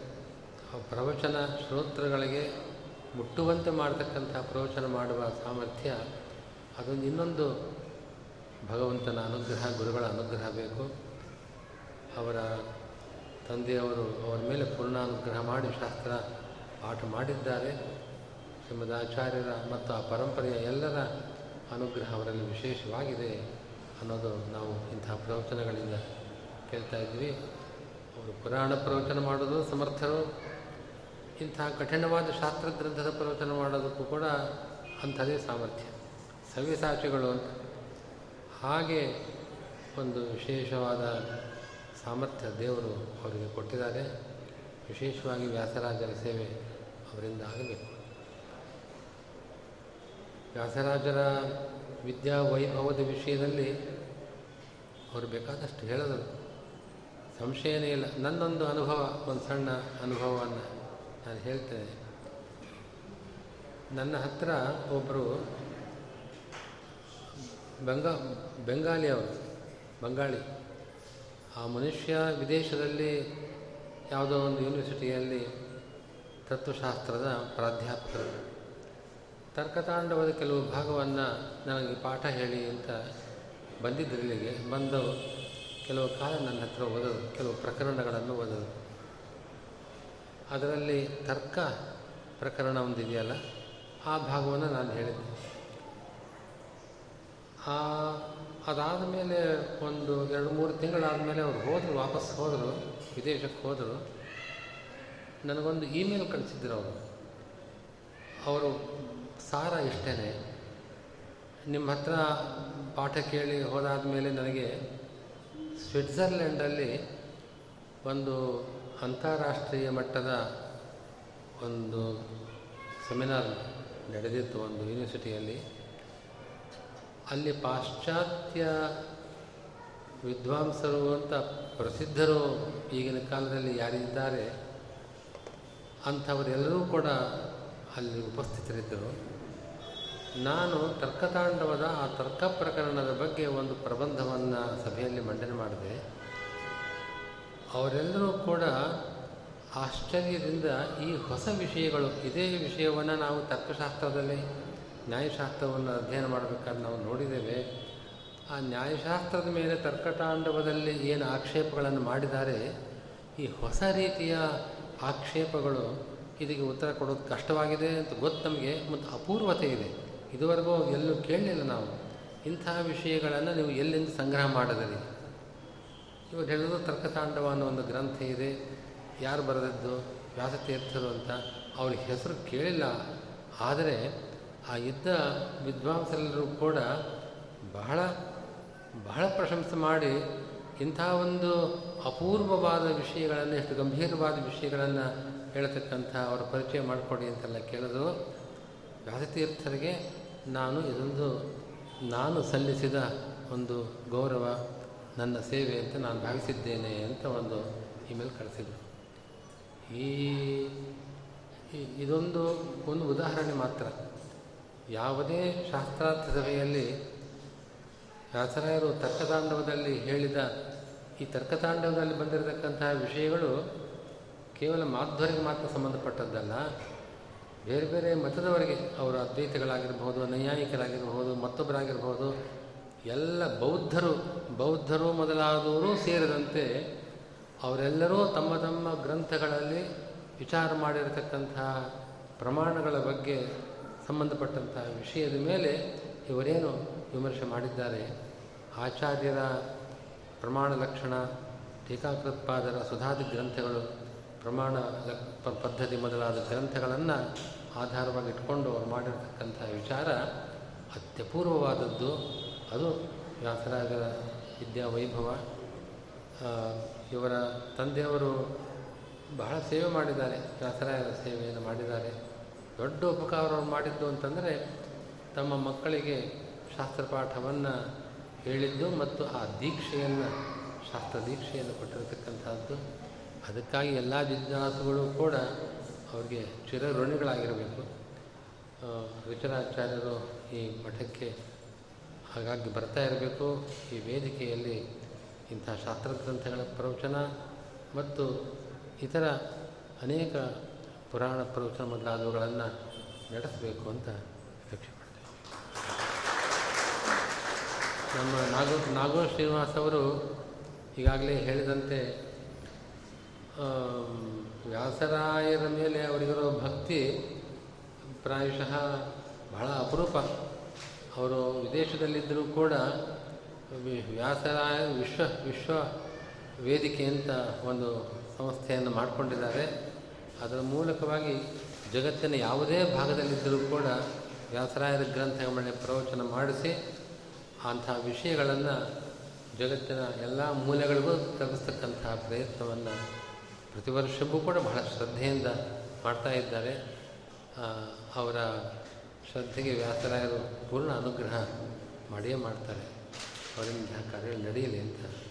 ಪ್ರವಚನ ಶ್ರೋತೃಗಳಿಗೆ ಮುಟ್ಟುವಂತೆ ಮಾಡತಕ್ಕಂಥ ಪ್ರವಚನ ಮಾಡುವ ಸಾಮರ್ಥ್ಯ ಅದೊಂದು ಇನ್ನೊಂದು ಭಗವಂತನ ಅನುಗ್ರಹ, ಗುರುಗಳ ಅನುಗ್ರಹ ಬೇಕು. ಅವರ ತಂದೆಯವರು ಅವರ ಮೇಲೆ ಪೂರ್ಣ ಅನುಗ್ರಹ ಮಾಡಿ ಶಾಸ್ತ್ರ ಪಾಠ ಮಾಡಿದ್ದಾರೆ. ಶ್ರೀಮದ್ ಆಚಾರ್ಯರ ಮತ್ತು ಆ ಪರಂಪರೆಯ ಎಲ್ಲರ ಅನುಗ್ರಹ ಅವರಲ್ಲಿ ವಿಶೇಷವಾಗಿದೆ ಅನ್ನೋದು ನಾವು ಇಂತಹ ಪ್ರವಚನಗಳಿಂದ ಕೇಳ್ತಾ ಇದ್ವಿ. ಅವರು ಪುರಾಣ ಪ್ರವಚನ ಮಾಡೋದು ಸಮರ್ಥರು. ಇಂತಹ ಕಠಿಣವಾದ ಶಾಸ್ತ್ರ ಗ್ರಂಥದ ಪ್ರವಚನ ಮಾಡೋದಕ್ಕೂ ಕೂಡ ಅಂಥದೇ ಸಾಮರ್ಥ್ಯ. ಸವ್ಯಸಾಚಿಗಳು ಅಂತ. ಹಾಗೆ ಒಂದು ವಿಶೇಷವಾದ ಸಾಮರ್ಥ್ಯ ದೇವರು ಅವರಿಗೆ ಕೊಟ್ಟಿದ್ದಾರೆ. ವಿಶೇಷವಾಗಿ ವ್ಯಾಸರಾಜರ ಸೇವೆ ಅವರಿಂದ ಆಗಬೇಕು. ವ್ಯಾಸರಾಜರ ವಿದ್ಯಾ ವೈಭವದ ವಿಷಯದಲ್ಲಿ ಅವರು ಬೇಕಾದಷ್ಟು ಹೇಳಿದರು. ಸಂಶಯನೇ ಇಲ್ಲ. ನನ್ನೊಂದು ಅನುಭವ, ಒಂದು ಸಣ್ಣ ಅನುಭವವನ್ನು ನಾನು ಹೇಳ್ತೇನೆ. ನನ್ನ ಹತ್ರ ಒಬ್ಬರು ಬೆಂಗಾ, ಬೆಂಗಾಲಿ ಅವರು, ಬಂಗಾಳಿ. ಆ ಮನುಷ್ಯ ವಿದೇಶದಲ್ಲಿ ಯಾವುದೋ ಒಂದು ಯೂನಿವರ್ಸಿಟಿಯಲ್ಲಿ ತತ್ವಶಾಸ್ತ್ರದ ಪ್ರಾಧ್ಯಾಪಕರು. ತರ್ಕತಾಂಡವದ ಕೆಲವು ಭಾಗವನ್ನು ನನಗೆ ಪಾಠ ಹೇಳಿ ಅಂತ ಬಂದಿದ್ದರಿಗೆ ಬಂದು ಕೆಲವು ಕಾಲ ನನ್ನ ಹತ್ರ ಓದೋದು, ಕೆಲವು ಪ್ರಕರಣಗಳನ್ನು ಓದೋದು. ಅದರಲ್ಲಿ ತರ್ಕ ಪ್ರಕರಣ ಒಂದಿದೆಯಲ್ಲ ಆ ಭಾಗವನ್ನು ನಾನು ಹೇಳಿದ್ದೆ. ಆ, ಅದಾದ ಮೇಲೆ ಒಂದು ಎರಡು ಮೂರು ತಿಂಗಳಾದ ಮೇಲೆ ಅವರು ಹೋದರು, ವಾಪಸ್ ಹೋದರು, ವಿದೇಶಕ್ಕೆ ಹೋದರು. ನನಗೊಂದು ಇಮೇಲ್ ಕಳಿಸಿದ್ರು ಅವರು. ಅವರು, ಸಾರ ಇಷ್ಟೇ ನಿಮ್ಮ ಹತ್ರ ಪಾಠ ಕೇಳಿ ಹೋದಾದ ಮೇಲೆ ನನಗೆ ಸ್ವಿಟ್ಜರ್ಲೆಂಡಲ್ಲಿ ಒಂದು ಅಂತಾರಾಷ್ಟ್ರೀಯ ಮಟ್ಟದ ಒಂದು ಸೆಮಿನಾರ್ ನಡೆದಿತ್ತು ಒಂದು ಯೂನಿವರ್ಸಿಟಿಯಲ್ಲಿ. ಅಲ್ಲಿ ಪಾಶ್ಚಾತ್ಯ ವಿದ್ವಾಂಸರು ಅಂತ ಪ್ರಸಿದ್ಧರು ಈಗಿನ ಕಾಲದಲ್ಲಿ ಯಾರಿದ್ದಾರೆ ಅಂಥವರೆಲ್ಲರೂ ಕೂಡ ಅಲ್ಲಿ ಉಪಸ್ಥಿತರಿದ್ದರು. ನಾನು ತರ್ಕತಾಂಡವದ ಆ ತರ್ಕ ಪ್ರಕರಣದ ಬಗ್ಗೆ ಒಂದು ಪ್ರಬಂಧವನ್ನು ಸಭೆಯಲ್ಲಿ ಮಂಡನೆ ಮಾಡಿದೆ. ಅವರೆಲ್ಲರೂ ಕೂಡ ಆಶ್ಚರ್ಯದಿಂದ ಈ ಹೊಸ ವಿಷಯಗಳು, ಇದೇ ವಿಷಯವನ್ನು ನಾವು ತರ್ಕಶಾಸ್ತ್ರದಲ್ಲಿ, ನ್ಯಾಯಶಾಸ್ತ್ರವನ್ನು ಅಧ್ಯಯನ ಮಾಡಬೇಕಾದ್ರೆ ನಾವು ನೋಡಿದ್ದೇವೆ. ಆ ನ್ಯಾಯಶಾಸ್ತ್ರದ ಮೇಲೆ ತರ್ಕತಾಂಡವದಲ್ಲಿ ಏನು ಆಕ್ಷೇಪಗಳನ್ನು ಮಾಡಿದ್ದಾರೆ, ಈ ಹೊಸ ರೀತಿಯ ಆಕ್ಷೇಪಗಳು ಇದಕ್ಕೆ ಉತ್ತರ ಕೊಡೋದು ಕಷ್ಟವಾಗಿದೆ ಅಂತ ಗೊತ್ತು ನಮಗೆ, ಮತ್ತು ಅಪೂರ್ವತೆ ಇದೆ. ಇದುವರೆಗೂ ಎಲ್ಲೂ ಕೇಳಲಿಲ್ಲ ನಾವು. ಇಂತಹ ವಿಷಯಗಳನ್ನು ನೀವು ಎಲ್ಲಿಂದ ಸಂಗ್ರಹ ಮಾಡಿದಿರಿ? ಇವರು ಹೇಳಿದ್ರು ತರ್ಕತಾಂಡವ ಅನ್ನೋ ಒಂದು ಗ್ರಂಥ ಇದೆ. ಯಾರು ಬರೆದದ್ದು, ವ್ಯಾಸತೀರ್ಥರು ಅಂತ ಅವ್ರಿಗೆ ಹೆಸರು ಕೇಳಿಲ್ಲ. ಆದರೆ ಆ ಇದ್ದ ವಿದ್ವಾಂಸರೆಲ್ಲರೂ ಕೂಡ ಬಹಳ ಬಹಳ ಪ್ರಶಂಸೆ ಮಾಡಿ ಇಂಥ ಒಂದು ಅಪೂರ್ವವಾದ ವಿಷಯಗಳನ್ನು, ಎಷ್ಟು ಗಂಭೀರವಾದ ವಿಷಯಗಳನ್ನು ಹೇಳ್ತಕ್ಕಂಥ ಅವರ ಪರಿಚಯ ಮಾಡಿಕೊಡಿ ಅಂತೆಲ್ಲ ಕೇಳಿದ್ರು. ವ್ಯಾಸತೀರ್ಥರಿಗೆ ನಾನು ಇದೊಂದು, ನಾನು ಸಲ್ಲಿಸಿದ ಒಂದು ಗೌರವ, ನನ್ನ ಸೇವೆ ಅಂತ ನಾನು ಭಾವಿಸಿದ್ದೇನೆ ಅಂತ ಒಂದು ಇಮೇಲ್ ಕಳಿಸಿದ್ರು. ಈ ಇದೊಂದು, ಒಂದು ಉದಾಹರಣೆ ಮಾತ್ರ. ಯಾವುದೇ ಶಾಸ್ತ್ರಾರ್ಥ ಸಭೆಯಲ್ಲಿ ವ್ಯಾಸರಾಯರು ತರ್ಕತಾಂಡವದಲ್ಲಿ ಹೇಳಿದ, ಈ ತರ್ಕತಾಂಡವದಲ್ಲಿ ಬಂದಿರತಕ್ಕಂತಹ ವಿಷಯಗಳು ಕೇವಲ ಮಾಧ್ವರಿಗೆ ಮಾತ್ರ ಸಂಬಂಧಪಟ್ಟದ್ದಲ್ಲ. ಬೇರೆ ಬೇರೆ ಮತದವರಿಗೆ ಅವರು ಅದ್ವೈತಗಳಾಗಿರ್ಬೋದು ನೈಯಾಯಿಕರಾಗಿರಬಹುದು ಮತ್ತೊಬ್ಬರಾಗಿರ್ಬೋದು ಎಲ್ಲ ಬೌದ್ಧರು ಬೌದ್ಧರು ಮೊದಲಾದವರು ಸೇರಿದಂತೆ ಅವರೆಲ್ಲರೂ ತಮ್ಮ ತಮ್ಮ ಗ್ರಂಥಗಳಲ್ಲಿ ವಿಚಾರ ಮಾಡಿರತಕ್ಕಂತಹ ಪ್ರಮಾಣಗಳ ಬಗ್ಗೆ ಸಂಬಂಧಪಟ್ಟಂತಹ ವಿಷಯದ ಮೇಲೆ ಇವರೇನು ವಿಮರ್ಶೆ ಮಾಡಿದ್ದಾರೆ? ಆಚಾರ್ಯರ ಪ್ರಮಾಣ ಲಕ್ಷಣ, ಟೀಕಾಕೃತ್ಪಾದರ ಸುಧಾದಿ ಗ್ರಂಥಗಳು ಪ್ರಮಾಣ ಪದ್ಧತಿ ಮೊದಲಾದ ಗ್ರಂಥಗಳನ್ನು ಆಧಾರವಾಗಿ ಇಟ್ಕೊಂಡು ಅವರು ಮಾಡಿರ್ತಕ್ಕಂಥ ವಿಚಾರ ಅತ್ಯಪೂರ್ವವಾದದ್ದು. ಅದು ವ್ಯಾಸರಾಜರ ವಿದ್ಯಾ ವೈಭವ. ಇವರ ತಂದೆಯವರು ಬಹಳ ಸೇವೆ ಮಾಡಿದ್ದಾರೆ. ವ್ಯಾಸರಾಯರ ಸೇವೆಯನ್ನು ಮಾಡಿದ್ದಾರೆ. ದೊಡ್ಡ ಉಪಕಾರವನ್ನು ಮಾಡಿದ್ದು ಅಂತಂದರೆ ತಮ್ಮ ಮಕ್ಕಳಿಗೆ ಶಾಸ್ತ್ರಪಾಠವನ್ನು ಹೇಳಿದ್ದು ಮತ್ತು ಆ ದೀಕ್ಷೆಯನ್ನು, ಶಾಸ್ತ್ರ ದೀಕ್ಷೆಯನ್ನು ಕೊಟ್ಟಿರತಕ್ಕಂಥದ್ದು. ಅದಕ್ಕಾಗಿ ಎಲ್ಲ ಜಿಜ್ಞಾಸುಗಳು ಕೂಡ ಅವ್ರಿಗೆ ಚಿರಋಣಿಗಳಾಗಿರಬೇಕು. ಋಣಿಗಳಾಗಿರಬೇಕು ರುಚರಾಚಾರ್ಯರು ಈ ಮಠಕ್ಕೆ ಹಾಗಾಗಿ ಬರ್ತಾ ಇರಬೇಕು. ಈ ವೇದಿಕೆಯಲ್ಲಿ ಇಂಥ ಶಾಸ್ತ್ರ ಗ್ರಂಥಗಳ ಪ್ರವಚನ ಮತ್ತು ಇತರ ಅನೇಕ ಪುರಾಣ ಪ್ರವಚನ ಮೊದಲಾದವುಗಳನ್ನು ನಡೆಸಬೇಕು ಅಂತ ಅಪೇಕ್ಷೆ ಮಾಡ್ತೇವೆ ನಮ್ಮ ನಾಗೋ ನಾಗೋ ಶ್ರೀನಿವಾಸ್ ಅವರು ಈಗಾಗಲೇ ಹೇಳಿದಂತೆ ವ್ಯಾಸರಾಯರ ಮೇಲೆ ಅವರಿಗಿರೋ ಭಕ್ತಿ ಪ್ರಾಯಶಃ ಬಹಳ ಅಪರೂಪ. ಅವರು ವಿದೇಶದಲ್ಲಿದ್ದರೂ ಕೂಡ ವ್ಯಾಸರಾಯ ವಿಶ್ವ ವಿಶ್ವ ವೇದಿಕೆ ಅಂತ ಒಂದು ಸಂಸ್ಥೆಯನ್ನು ಮಾಡಿಕೊಂಡಿದ್ದಾರೆ. ಅದರ ಮೂಲಕವಾಗಿ ಜಗತ್ತಿನ ಯಾವುದೇ ಭಾಗದಲ್ಲಿದ್ದರೂ ಕೂಡ ವ್ಯಾಸರಾಯರ ಗ್ರಂಥಗಳ ಪ್ರವಚನ ಮಾಡಿಸಿ ಅಂತಹ ವಿಷಯಗಳನ್ನು ಜಗತ್ತಿನ ಎಲ್ಲ ಮೂಲೆಗಳಿಗೂ ತಲುಪಿಸ್ತಕ್ಕಂತಹ ಪ್ರಯತ್ನವನ್ನು ಪ್ರತಿ ವರ್ಷವೂ ಕೂಡ ಬಹಳ ಶ್ರದ್ಧೆಯಿಂದ ಮಾಡ್ತಾ ಇದ್ದಾರೆ. ಅವರ ಶ್ರದ್ಧೆಗೆ ವ್ಯಾಸರಾಯರು ಪೂರ್ಣ ಅನುಗ್ರಹ ಮಾಡಿಯೇ ಮಾಡ್ತಾರೆ. ಅವರಿಂದ ಕಾರ್ಯ ನಡೆಯಲಿ ಅಂತ.